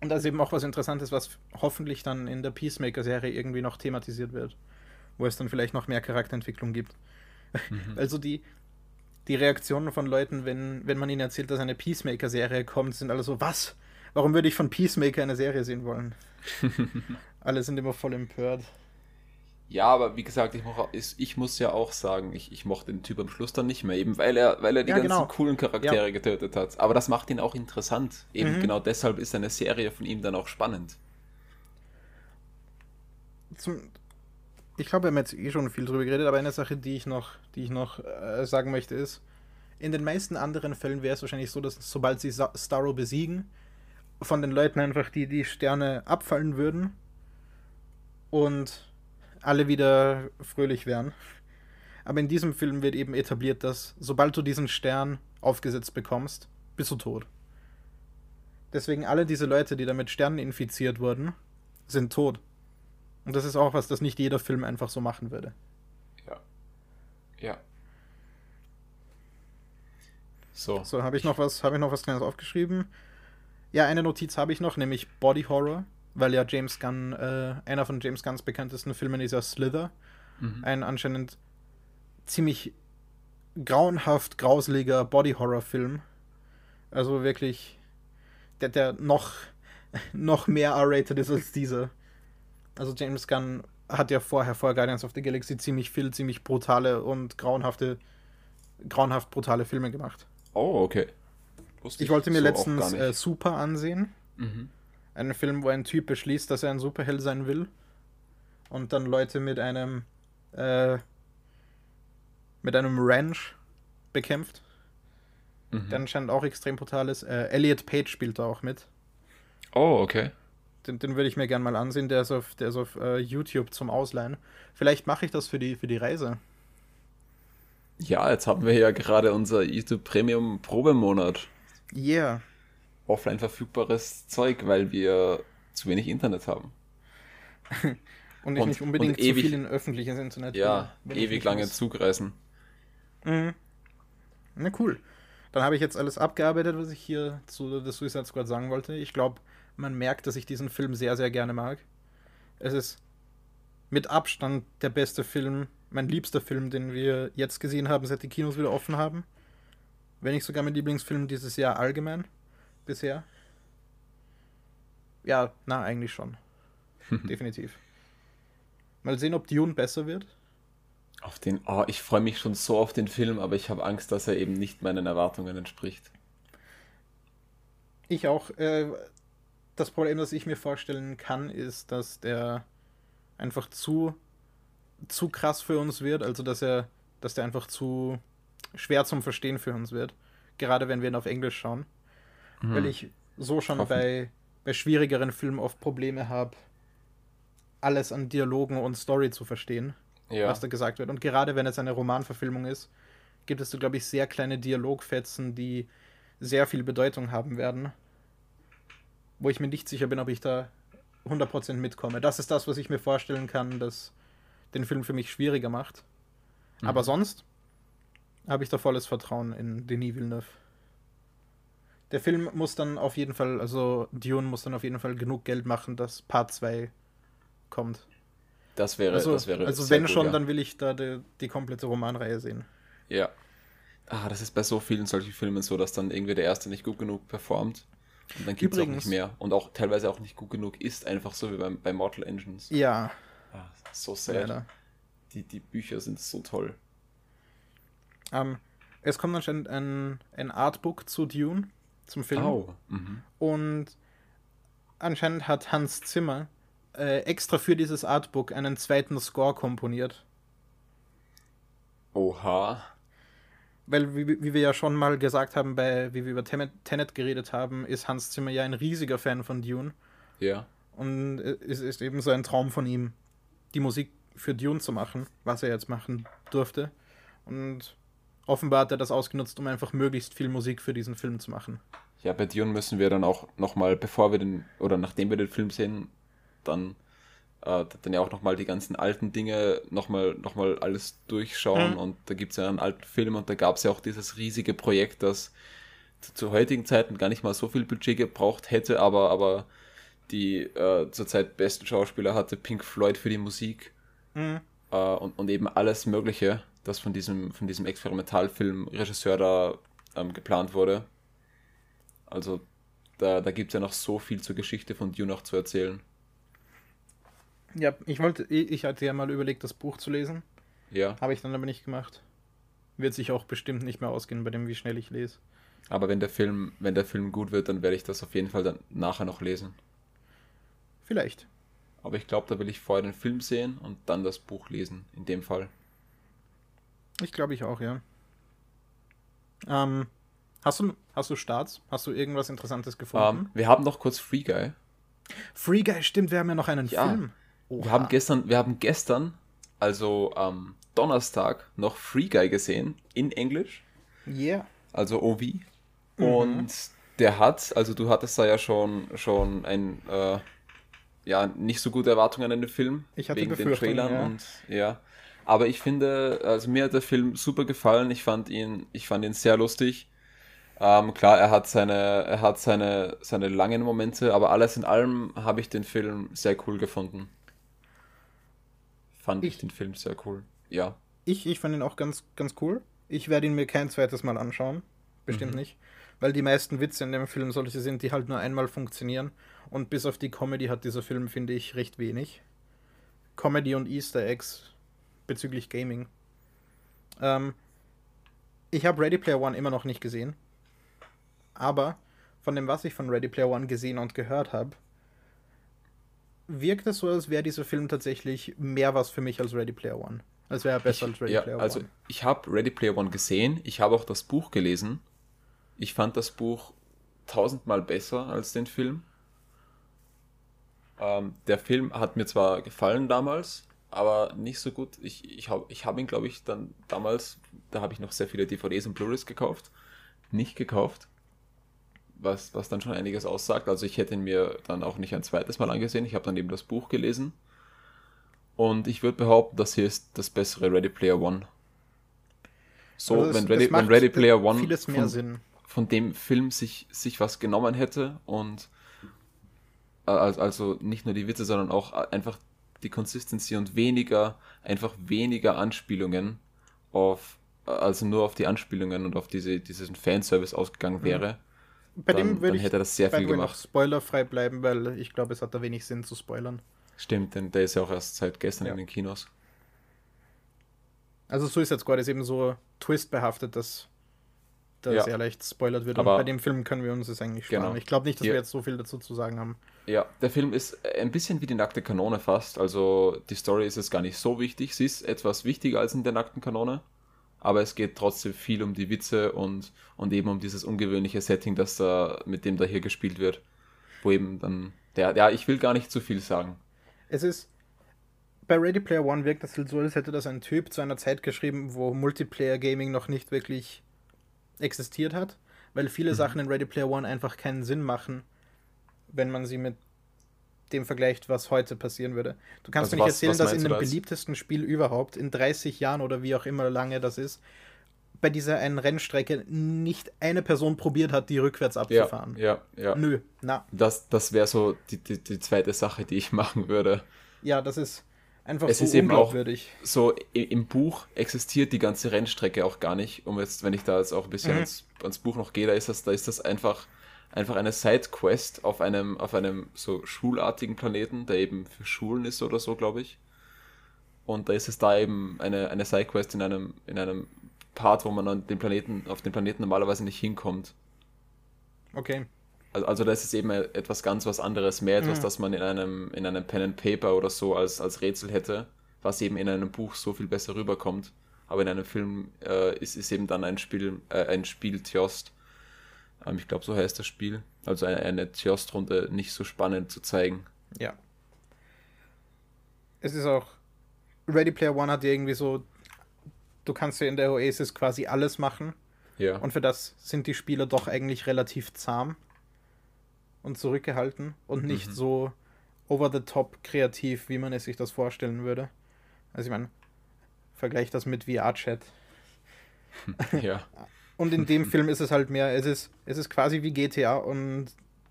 Und das ist eben auch was Interessantes, was hoffentlich dann in der Peacemaker-Serie irgendwie noch thematisiert wird. Wo es dann vielleicht noch mehr Charakterentwicklung gibt. Mhm. Also die, die Reaktionen von Leuten, wenn, wenn man ihnen erzählt, dass eine Peacemaker-Serie kommt, sind alle so, was? Warum würde ich von Peacemaker eine Serie sehen wollen? alle sind immer voll empört.
Ja, aber wie gesagt, ich, moch, ich muss ja auch sagen, ich, ich mochte den Typ am Schluss dann nicht mehr, eben weil er, weil er die ja, ganzen genau. coolen Charaktere ja. getötet hat. Aber das macht ihn auch interessant. Eben mhm. genau deshalb ist eine Serie von ihm dann auch spannend.
Zum, ich glaube, wir haben jetzt eh schon viel drüber geredet, aber eine Sache, die ich noch, die ich noch äh, sagen möchte, ist, in den meisten anderen Fällen wäre es wahrscheinlich so, dass sobald sie Starro besiegen, von den Leuten einfach die, die Sterne abfallen würden und alle wieder fröhlich wären. Aber in diesem Film wird eben etabliert, dass sobald du diesen Stern aufgesetzt bekommst, bist du tot. Deswegen alle diese Leute, die da mit Sternen infiziert wurden, sind tot. Und das ist auch was, das nicht jeder Film einfach so machen würde.
Ja. Ja.
So. So, habe ich noch was, habe ich noch was Kleines aufgeschrieben? Ja, eine Notiz habe ich noch, nämlich Body Horror, weil ja James Gunn, äh, einer von James Gunns bekanntesten Filmen ist ja Slither. Mhm. Ein anscheinend ziemlich grauenhaft grauseliger Body Horror Film. Also wirklich, der, der noch, noch mehr R-rated ist als dieser. Also James Gunn hat ja vorher vor Guardians of the Galaxy ziemlich viel, ziemlich brutale und grauenhafte, grauenhaft brutale Filme gemacht.
Oh, okay.
Wusste ich wollte mir so letztens äh, Super ansehen. Mhm. Einen Film, wo ein Typ beschließt, dass er ein Superheld sein will. Und dann Leute mit einem äh, mit einem Ranch bekämpft. Mhm. Der anscheinend auch extrem brutal ist. Äh, Elliot Page spielt da auch mit.
Oh, okay
den, den würde ich mir gerne mal ansehen. Der ist auf, der ist auf uh, YouTube zum Ausleihen. Vielleicht mache ich das für die, für die Reise.
Ja, jetzt haben wir ja gerade unser YouTube Premium Probemonat.
Yeah.
Offline verfügbares Zeug, weil wir zu wenig Internet haben.
Und ich
Und-
nicht unbedingt zu
ewig-
viel in öffentliches Internet.
Ja, ewig lange
muss.
Zugreisen.
Mhm. Na cool. Dann habe ich jetzt alles abgearbeitet, was ich hier zu The Suicide Squad sagen wollte. Ich glaube, man merkt, dass ich diesen Film sehr, sehr gerne mag. Es ist mit Abstand der beste Film, mein liebster Film, den wir jetzt gesehen haben, seit die Kinos wieder offen haben. Wenn nicht sogar mein Lieblingsfilm dieses Jahr allgemein. Bisher. Ja, na, eigentlich schon. Definitiv. Mal sehen, ob Dune besser wird.
Auf den, oh, ich freue mich schon so auf den Film, aber ich habe Angst, dass er eben nicht meinen Erwartungen entspricht.
Ich auch. Äh, das Problem, das ich mir vorstellen kann, ist, dass der einfach zu, zu krass für uns wird. Also, dass er, dass der einfach zu schwer zum Verstehen für uns wird. Gerade wenn wir ihn auf Englisch schauen. Weil ich so schon
Hoffen.
bei, bei schwierigeren Filmen oft Probleme habe, alles an Dialogen und Story zu verstehen
Ja,
was da gesagt wird. Und gerade wenn es eine Romanverfilmung ist, gibt es so, glaube ich, sehr kleine Dialogfetzen, die sehr viel Bedeutung haben werden. Wo ich mir nicht sicher bin, ob ich da 100% mitkomme. Das ist das, was ich mir vorstellen kann, das den Film für mich schwieriger macht.
Mhm.
Aber sonst habe ich da volles Vertrauen in Denis Villeneuve. Der Film muss dann auf jeden Fall, also Dune muss dann auf jeden Fall genug Geld machen, dass Part 2 kommt.
das wäre,
Also,
das wäre
also wenn
gut,
schon,
ja.
dann will ich da die, die komplette Romanreihe sehen.
Ja. Ah, das ist bei so vielen solchen Filmen so, dass dann irgendwie der erste nicht gut genug performt. Und dann gibt es auch nicht mehr. Und auch teilweise auch nicht gut genug ist, einfach so wie bei, bei Mortal Engines.
Ja,
Ah, so sad.
leider.
Die, die Bücher sind so toll.
Ähm, es kommt anscheinend ein, ein Artbook zu Dune, zum Film.
Au. Mhm.
Und anscheinend hat Hans Zimmer äh, extra für dieses Artbook einen zweiten Score komponiert.
Oha.
Weil, wie, wie wir ja schon mal gesagt haben, bei, wie wir über Tenet, geredet haben, ist Hans Zimmer ja ein riesiger Fan von Dune.
Ja.
Und es ist eben so ein Traum von ihm, die Musik für Dune zu machen, was er jetzt machen durfte. Und offenbar hat er das ausgenutzt, um einfach möglichst viel Musik für diesen Film zu machen.
Ja, bei Dune müssen wir dann auch nochmal, bevor wir den, oder nachdem wir den Film sehen, dann, äh, dann ja auch nochmal die ganzen alten Dinge nochmal noch mal alles durchschauen.
Mhm.
Und da gibt es ja einen alten Film und da gab es ja auch dieses riesige Projekt, das zu, zu heutigen Zeiten gar nicht mal so viel Budget gebraucht hätte, aber, aber die äh, zurzeit besten Schauspieler hatte Pink Floyd für die Musik
Mhm.
äh, und, und eben alles Mögliche, das von diesem, von diesem Experimentalfilm-Regisseur da ähm, geplant wurde. Also da, da gibt es ja noch so viel zur Geschichte von Dune noch zu erzählen.
Ja, ich wollte, ich hatte ja mal überlegt, das Buch zu lesen.
Ja,
Habe ich dann aber nicht gemacht. Wird sich auch bestimmt nicht mehr ausgehen bei dem, wie schnell ich lese.
aber wenn der Film, wenn der Film gut wird, dann werde ich das auf jeden Fall dann nachher noch lesen.
Vielleicht.
Aber ich glaube, da will ich vorher den Film sehen und dann das Buch lesen, in dem Fall.
Ich glaube ich auch, ja. Ähm, hast du, hast du Starts? Hast du irgendwas Interessantes gefunden?
Ähm, wir haben noch kurz Free Guy.
Free Guy, stimmt, wir haben ja noch einen
Ja.
Film.
Wir haben gestern, wir haben gestern, also am Donnerstag, noch Free Guy gesehen, in Englisch.
Yeah.
also OV.
Mhm.
Und der hat, also du hattest da ja schon, schon ein, äh, ja, nicht so gute Erwartungen an den Film.
Ich hatte
wegen den Trailern
ja.
und ja. Aber ich finde, also mir hat der Film super gefallen. Ich fand ihn, ich fand ihn sehr lustig. Ähm, klar, er hat seine, er hat seine, seine langen Momente, aber alles in allem habe ich den Film sehr cool gefunden. Fand ich,
Ich-
den Film sehr cool. Ja.
Ich, ich fand ihn auch ganz, ganz cool. Ich werde ihn mir kein zweites Mal anschauen. Bestimmt
Mhm.
nicht. Weil die meisten Witze in dem Film solche sind, die halt nur einmal funktionieren. Und bis auf die Comedy hat dieser Film, finde ich, recht wenig. Comedy und Easter Eggs bezüglich Gaming. Ähm, ich habe Ready Player One immer noch nicht gesehen. Aber von dem, was ich von Ready Player One gesehen und gehört habe, wirkt es so, als wäre dieser Film tatsächlich mehr was für mich als Ready Player One. Als wäre er besser als Ready
ja,
Player
also
One.
ich habe Ready Player One gesehen, ich habe auch das Buch gelesen. Ich fand das Buch tausendmal besser als den Film. Ähm, der Film hat mir zwar gefallen damals, aber nicht so gut. Ich, ich habe ich hab ihn, glaube ich, dann damals, da habe ich noch sehr viele DVDs und Blu-rays gekauft, nicht gekauft, was, was dann schon einiges aussagt. Also ich hätte ihn mir dann auch nicht ein zweites Mal angesehen. Ich habe dann eben das Buch gelesen. Und ich würde behaupten, das hier ist das bessere Ready Player One. So,
Also
wenn,
es
Ready, wenn Ready Player One von, von dem Film sich, sich was genommen hätte und äh, al- also nicht nur die Witze, sondern auch einfach die Consistency und weniger, einfach weniger Anspielungen auf, äh, also nur auf die Anspielungen und auf diese, diesen Fanservice ausgegangen wäre.
Bei
dann-
dem würde ich
hätte das sehr viel gemacht.
spoilerfrei bleiben, weil ich glaube, es hat da wenig Sinn zu spoilern.
Stimmt, denn der ist ja auch erst seit gestern
Ja.
in den Kinos.
Also Suicide Squad ist eben so twistbehaftet, dass das
Ja.
sehr leicht spoilert wird.
Aber-
und bei dem Film können wir uns das eigentlich sparen.
Genau.
Ich glaube nicht, dass
Ja.
wir jetzt so viel dazu zu sagen haben.
Ja, der Film ist ein bisschen wie die nackte Kanone fast. Also die Story ist jetzt gar nicht so wichtig. Sie ist etwas wichtiger als in der nackten Kanone. Aber es geht trotzdem viel um die Witze und, und eben um dieses ungewöhnliche Setting, das da, mit dem da hier gespielt wird. Wo eben dann, der, ja, ich will gar nicht zu viel sagen.
Es ist. Bei Ready Player One wirkt das halt so, als hätte das ein Typ zu einer Zeit geschrieben, wo Multiplayer Gaming noch nicht wirklich existiert hat, weil viele
Mhm.
Sachen in Ready Player One einfach keinen Sinn machen, wenn man sie mit dem vergleicht, was heute passieren würde. Du kannst
Also
mir nicht
was-
erzählen,
was
dass in dem
da jetzt?
beliebtesten Spiel überhaupt, in 30 Jahren oder wie auch immer lange das ist, bei dieser einen Rennstrecke nicht eine Person probiert hat, die rückwärts
Ja,
abzufahren.
ja, ja.
Nö, na,
Das, das wäre so die, die, die zweite Sache, die ich machen würde.
ja, das ist einfach
Es
so
ist eben auch- so im Buch existiert die ganze Rennstrecke auch gar nicht. Um jetzt, wenn ich da jetzt auch ein bisschen
Mhm.
ans, ans Buch noch gehe, da ist das, da ist das einfach, einfach eine Sidequest auf einem, auf einem so schulartigen Planeten, der eben für Schulen ist oder so, glaube ich. Und da ist es da eben eine, eine Sidequest in einem, in einem Part, wo man an den Planeten, auf den Planeten normalerweise nicht hinkommt.
Okay.
Also, also das ist eben etwas ganz was anderes, mehr etwas,
Mhm.
das man in einem, in einem Pen and Paper oder so als, als Rätsel hätte, was eben in einem Buch so viel besser rüberkommt. Aber in einem Film äh, ist, ist eben dann ein Spiel, äh, ein Spiel Tjost. Ähm, ich glaube, so heißt das Spiel. Also eine, eine Tjost-Runde nicht so spannend zu zeigen.
Ja. Es ist auch. Ready Player One hat ja irgendwie so. Du kannst ja in der Oasis quasi alles machen.
Ja.
Und für das sind die Spieler doch eigentlich relativ zahm und zurückgehalten und nicht
Mhm.
so over the top kreativ, wie man es sich das vorstellen würde. Also ich meine, vergleich das mit VR-Chat.
ja.
Und in dem Film ist es halt mehr, es ist, es ist quasi wie GTA und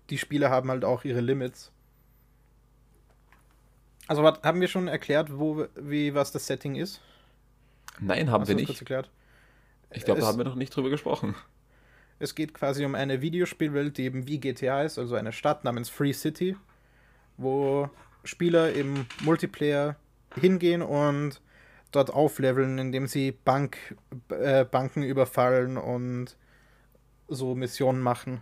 die Spiele haben halt auch ihre Limits. Also was, haben wir schon erklärt, wo, wie, was das Setting ist?
Nein, haben
Hast
wir nicht.
erklärt?
Ich glaube, da haben wir noch nicht drüber gesprochen.
Es geht quasi um eine Videospielwelt, die eben wie GTA ist, also eine Stadt namens Free City, wo Spieler im Multiplayer hingehen und dort aufleveln, indem sie Bank, äh, Banken überfallen und so Missionen machen.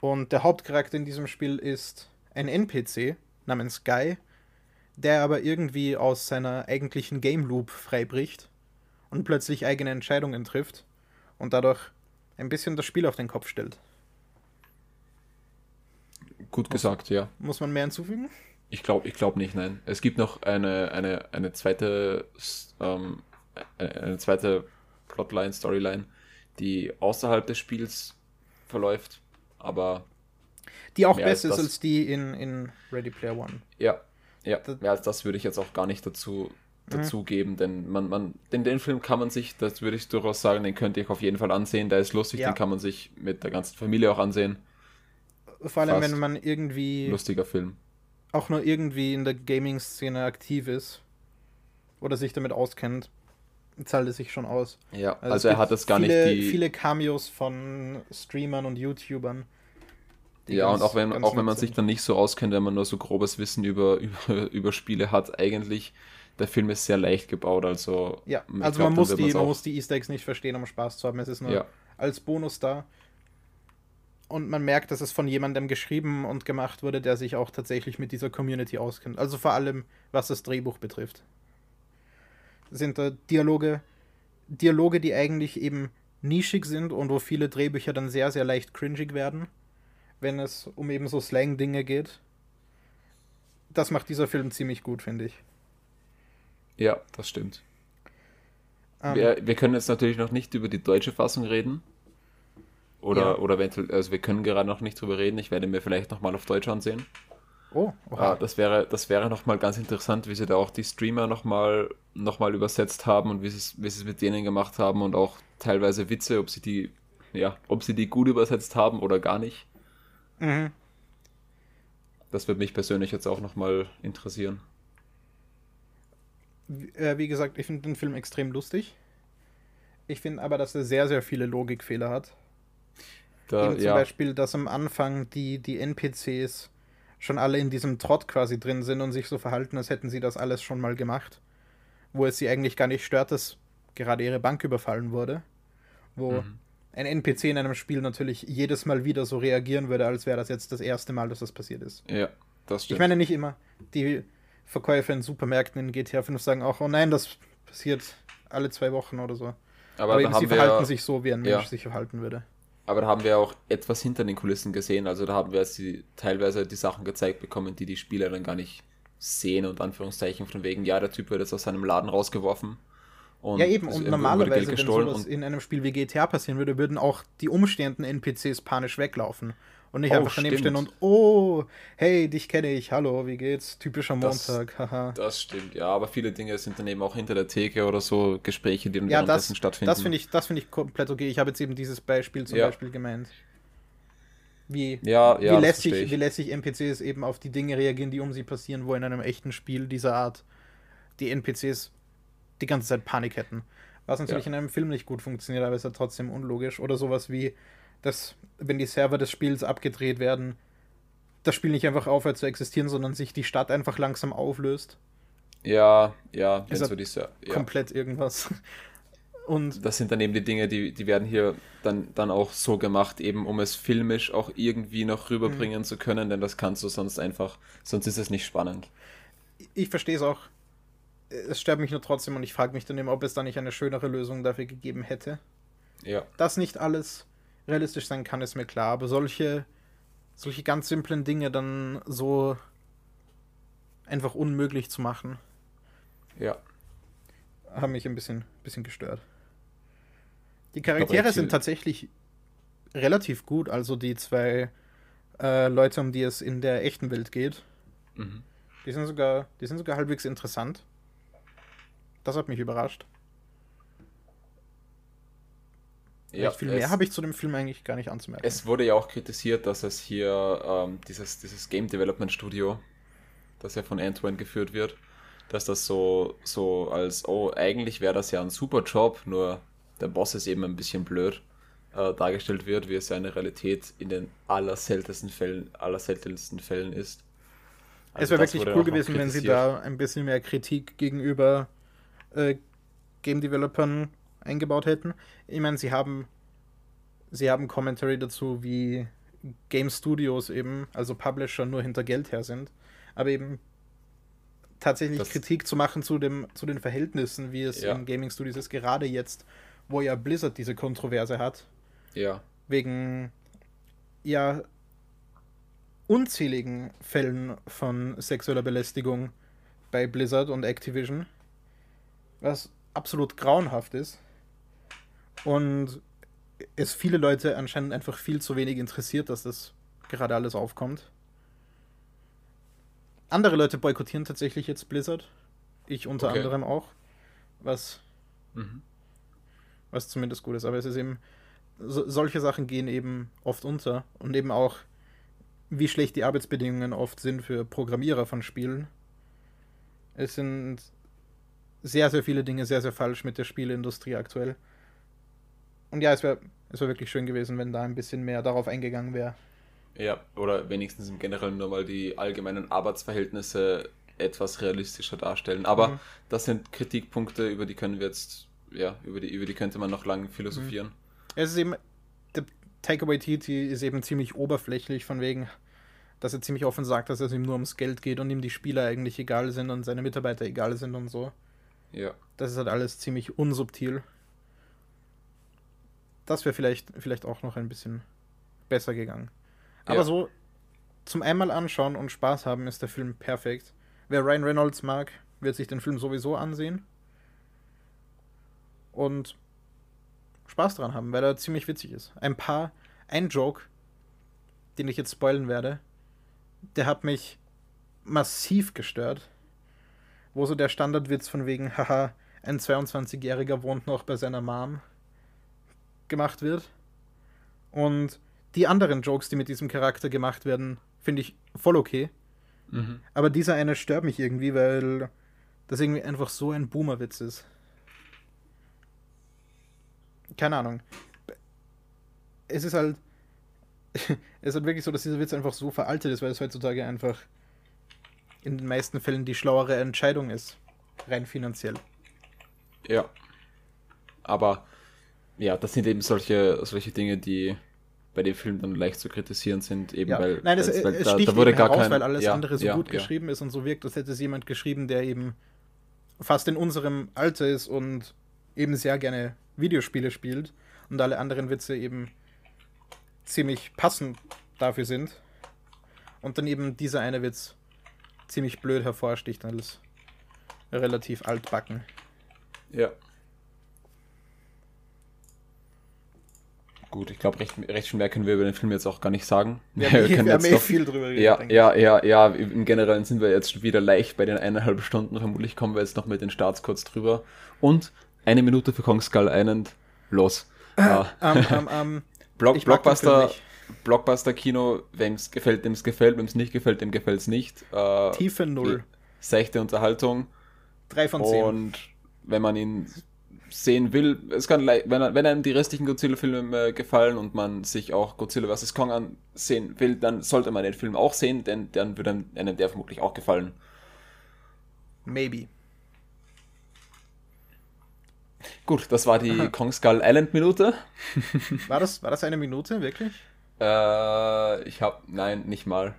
Und der Hauptcharakter in diesem Spiel ist ein NPC namens Guy, der aber irgendwie aus seiner eigentlichen Game Loop freibricht und plötzlich eigene Entscheidungen trifft und dadurch ein bisschen das Spiel auf den Kopf stellt.
Gut gesagt, ja.
Muss man mehr hinzufügen?
Ich glaube ich glaub nicht, nein. Es gibt noch eine, eine, eine zweite ähm, eine eine zweite Plotline, Storyline, die außerhalb des Spiels verläuft. Aber
Die auch
als
besser ist als die in, in Ready Player One.
ja, ja,
Das-
mehr als das würde ich jetzt auch gar nicht dazu dazu geben, denn man, man, den, den Film kann man sich, das würde ich durchaus sagen, den könnt ihr euch auf jeden Fall ansehen. Der ist lustig,
Ja.
den kann man sich mit der ganzen Familie auch ansehen.
Vor allem,
Fast.
wenn man irgendwie
Lustiger Film.
Auch nur irgendwie in der Gaming-Szene aktiv ist oder sich damit auskennt, zahlt es sich schon aus.
Ja,
es
also, er hat es gar
viele,
nicht die.
Viele Cameos von Streamern und YouTubern.
Ja,
ganz-
und auch wenn, auch wenn man sich
sind.
dann nicht so auskennt, wenn man nur so grobes Wissen über, über, über Spiele hat, eigentlich, der Film ist sehr leicht gebaut, also.
Ja, also
glaub,
man, muss die, man muss die Easter Eggs nicht verstehen, um Spaß zu haben. Es ist nur
Ja,
als Bonus da. Und man merkt, dass es von jemandem geschrieben und gemacht wurde, der sich auch tatsächlich mit dieser Community auskennt. Also vor allem, was das Drehbuch betrifft. Sind da Dialoge, Dialoge, die eigentlich eben nischig sind und wo viele Drehbücher dann sehr, sehr leicht cringig werden, wenn es um eben so Slang-Dinge geht. Das macht dieser Film ziemlich gut, finde ich.
Ja, das stimmt.
Ähm,
Wir, wir können jetzt natürlich noch nicht über die deutsche Fassung reden. Oder,
Ja.
oder eventuell, also wir können gerade noch nicht drüber reden. Ich werde mir vielleicht nochmal auf Deutsch ansehen.
oh,
Ah, das wäre, das wäre nochmal ganz interessant, wie sie da auch die Streamer nochmal noch mal übersetzt haben und wie sie, es, wie sie es mit denen gemacht haben und auch teilweise Witze, ob sie die, ja, ob sie die gut übersetzt haben oder gar nicht.
Mhm.
Das würde mich persönlich jetzt auch nochmal interessieren.
Wie- äh, wie gesagt, ich finde den Film extrem lustig. Ich finde aber, dass er sehr, sehr viele Logikfehler hat.
Da,
Eben zum
ja,
Beispiel, dass am Anfang die, die NPCs schon alle in diesem Trott quasi drin sind und sich so verhalten, als hätten sie das alles schon mal gemacht. Wo es sie eigentlich gar nicht stört, dass gerade ihre Bank überfallen wurde. Wo
Mhm.
ein NPC in einem Spiel natürlich jedes Mal wieder so reagieren würde, als wäre das jetzt das erste Mal, dass das passiert ist.
ja, das stimmt.
Ich meine nicht immer. Die Verkäufer in Supermärkten in GTA 5 sagen auch, oh nein, das passiert alle zwei Wochen oder so.
aber,
Aber, eben, sie verhalten
ja-
sich so, wie ein
ja.
Mensch sich verhalten würde.
Aber da haben wir auch etwas hinter den Kulissen gesehen. Also da haben wir die, teilweise die Sachen gezeigt bekommen, die die Spieler dann gar nicht sehen und Anführungszeichen von wegen, ja, der Typ wird jetzt aus seinem Laden rausgeworfen. Und
Ja, eben, und normalerweise, wenn sowas in einem Spiel wie GTA passieren würde, würden auch die umstehenden NPCs panisch weglaufen. Und nicht
Oh,
einfach daneben stehen und, oh, hey, dich kenne ich, hallo, wie geht's? Typischer Montag, haha.
Das stimmt, ja, aber viele Dinge sind dann eben auch hinter der Theke oder so Gespräche, die dann
Ja, das,
stattfinden.
das finde ich, das finde ich komplett okay. Ich habe jetzt eben dieses Beispiel zum
Ja.
Beispiel gemeint. Wie,
Ja, ja,
wie,
ich.
wie lässig NPCs eben auf die Dinge reagieren, die um sie passieren, wo in einem echten Spiel dieser Art die NPCs die ganze Zeit Panik hätten. Was natürlich
Ja.
in einem Film nicht gut funktioniert, aber ist ja trotzdem unlogisch. Oder sowas wie, dass, wenn die Server des Spiels abgedreht werden, das Spiel nicht einfach aufhört zu existieren, sondern sich die Stadt einfach langsam auflöst.
Ja, ja, wenn
Ist
so diese, ja.
Komplett irgendwas. Und
Das sind dann eben die Dinge, die, die werden hier dann, dann auch so gemacht, eben um es filmisch auch irgendwie noch rüberbringen zu können, denn das kannst du sonst einfach, sonst ist es nicht spannend.
ich verstehe es auch. Es stört mich nur trotzdem und ich frage mich dann immer, ob es da nicht eine schönere Lösung dafür gegeben hätte.
Ja,
Dass nicht alles realistisch sein kann, ist mir klar, aber solche, solche ganz simplen Dinge dann so einfach unmöglich zu machen,
ja.
haben mich ein bisschen, bisschen gestört. Die Charaktere sind tatsächlich relativ gut, also die zwei äh, Leute, um die es in der echten Welt geht,
Mhm.
die sind sogar, die sind sogar halbwegs interessant. Das hat mich überrascht.
Ja,
viel mehr
es-
habe ich zu dem Film eigentlich gar nicht anzumerken.
Es wurde ja auch kritisiert, dass es hier ähm, dieses, dieses Game Development Studio, das ja von Antoine geführt wird, dass das so, so als, oh, eigentlich wäre das ja ein super Job, nur der Boss ist eben ein bisschen blöd äh, dargestellt wird, wie es ja eine Realität in den allerseltensten Fällen, allerseltensten Fällen ist.
es
Also
wäre
das
wirklich cool gewesen, wenn sie da ein bisschen mehr Kritik gegenüber äh, Game Developern eingebaut hätten. Ich meine, sie haben sie haben Commentary dazu, wie Game Studios eben, also Publisher nur hinter Geld her sind, aber eben tatsächlich
Das-
Kritik zu machen zu dem zu den Verhältnissen, wie es
Ja.
in Gaming Studios ist, gerade jetzt, wo ja Blizzard diese Kontroverse hat.
Ja,
wegen ja unzähligen Fällen von sexueller Belästigung bei Blizzard und Activision, was absolut grauenhaft ist und es viele Leute anscheinend einfach viel zu wenig interessiert, dass das gerade alles aufkommt. Andere Leute boykottieren tatsächlich jetzt Blizzard, ich unter
Okay.
anderem auch, was
mhm.
was zumindest gut ist. Aber es ist eben, so, solche Sachen gehen eben oft unter und eben auch, wie schlecht die Arbeitsbedingungen oft sind für Programmierer von Spielen. Es sind sehr, sehr viele Dinge sehr, sehr falsch mit der Spieleindustrie aktuell. Und ja, es wäre es wär wirklich schön gewesen, wenn da ein bisschen mehr darauf eingegangen wäre.
Ja, oder wenigstens im Generellen nur mal die allgemeinen Arbeitsverhältnisse etwas realistischer darstellen. Aber
Mhm.
das sind Kritikpunkte, über die können wir jetzt, ja, über die, über die könnte man noch lange philosophieren.
Es ist eben, der Takeaway TT ist eben ziemlich oberflächlich, von wegen, dass er ziemlich offen sagt, dass es ihm nur ums Geld geht und ihm die Spieler eigentlich egal sind und seine Mitarbeiter egal sind und so.
Ja,
Das ist halt alles ziemlich unsubtil. Das wäre vielleicht, vielleicht auch noch ein bisschen besser gegangen. Aber
Ja.
so zum einmal anschauen und Spaß haben ist der Film perfekt. Wer Ryan Reynolds mag, wird sich den Film sowieso ansehen. Und Spaß dran haben, weil er ziemlich witzig ist. Ein paar, ein Joke, den ich jetzt spoilen werde, der hat mich massiv gestört. Wo so der Standardwitz von wegen, haha, ein 22-Jähriger wohnt noch bei seiner Mom gemacht wird. Und die anderen Jokes, die mit diesem Charakter gemacht werden, finde ich voll okay.
Mhm.
Aber dieser eine stört mich irgendwie, weil das irgendwie einfach so ein Boomerwitz ist. Keine Ahnung. Es ist halt. es ist halt wirklich so, dass dieser Witz einfach so veraltet ist, weil es heutzutage einfach in den meisten Fällen die schlauere Entscheidung ist. Rein finanziell.
Ja. Aber ja, das sind eben solche, solche Dinge, die bei dem Film dann leicht zu kritisieren sind, eben
Ja.
weil,
Nein, es,
weil-
es
da,
sticht
da wurde gar
heraus,
kein,
weil alles
ja,
andere so
ja,
gut geschrieben ist und so wirkt, als hätte es jemand geschrieben, der eben fast in unserem Alter ist und eben sehr gerne Videospiele spielt und alle anderen Witze eben ziemlich passend dafür sind. Und dann eben dieser eine Witz ziemlich blöd hervorsticht als relativ altbacken.
Ja. Gut, ich glaube, recht, recht viel mehr können wir über den Film jetzt auch gar nicht sagen.
Wir haben, eh-
können
wir haben
jetzt
eh
noch-
viel drüber geredet.
Ja, ja, ja, ja, im Generellen sind wir jetzt schon wieder leicht bei den eineinhalb Stunden. Vermutlich kommen wir jetzt noch mit den Starts kurz drüber. Und eine Minute für Kong Skull Island. Los. Äh,
ich. Ähm, ähm, ähm,
Block, Blockbuster. Blockbuster-Kino, wem es gefällt, dem es gefällt, wem es nicht gefällt, dem gefällt es nicht. Äh,
Tiefe Null.
Seichte Unterhaltung.
Drei von zehn.
Und wenn man ihn sehen will, es kann wenn, wenn einem die restlichen Godzilla-Filme äh, gefallen und man sich auch Godzilla vs. Kong ansehen will, dann sollte man den Film auch sehen, denn dann würde einem- der vermutlich auch gefallen.
Maybe.
Gut, das war die Kong Skull Island Minute.
War das, war das eine Minute, wirklich?
Äh, ich habe nein, nicht mal.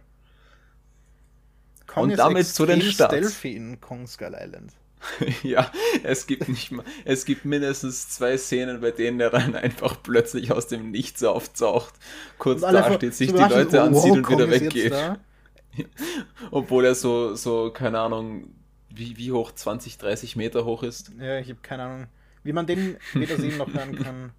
Kong
Und
ist
damit zu den Starts.
stealthy in Kong Skull Island.
ja, es gibt nicht mal, es gibt mindestens zwei Szenen, bei denen er dann einfach plötzlich aus dem Nichts auftaucht, kurz da steht, sich die Leute
oh,
ansieht
wow,
und wieder weggeht. Obwohl er so, so, keine Ahnung, wie, wie hoch, 20, 30 Meter hoch ist.
Ja, ich habe keine Ahnung. Wie man den weder sehen noch hören kann.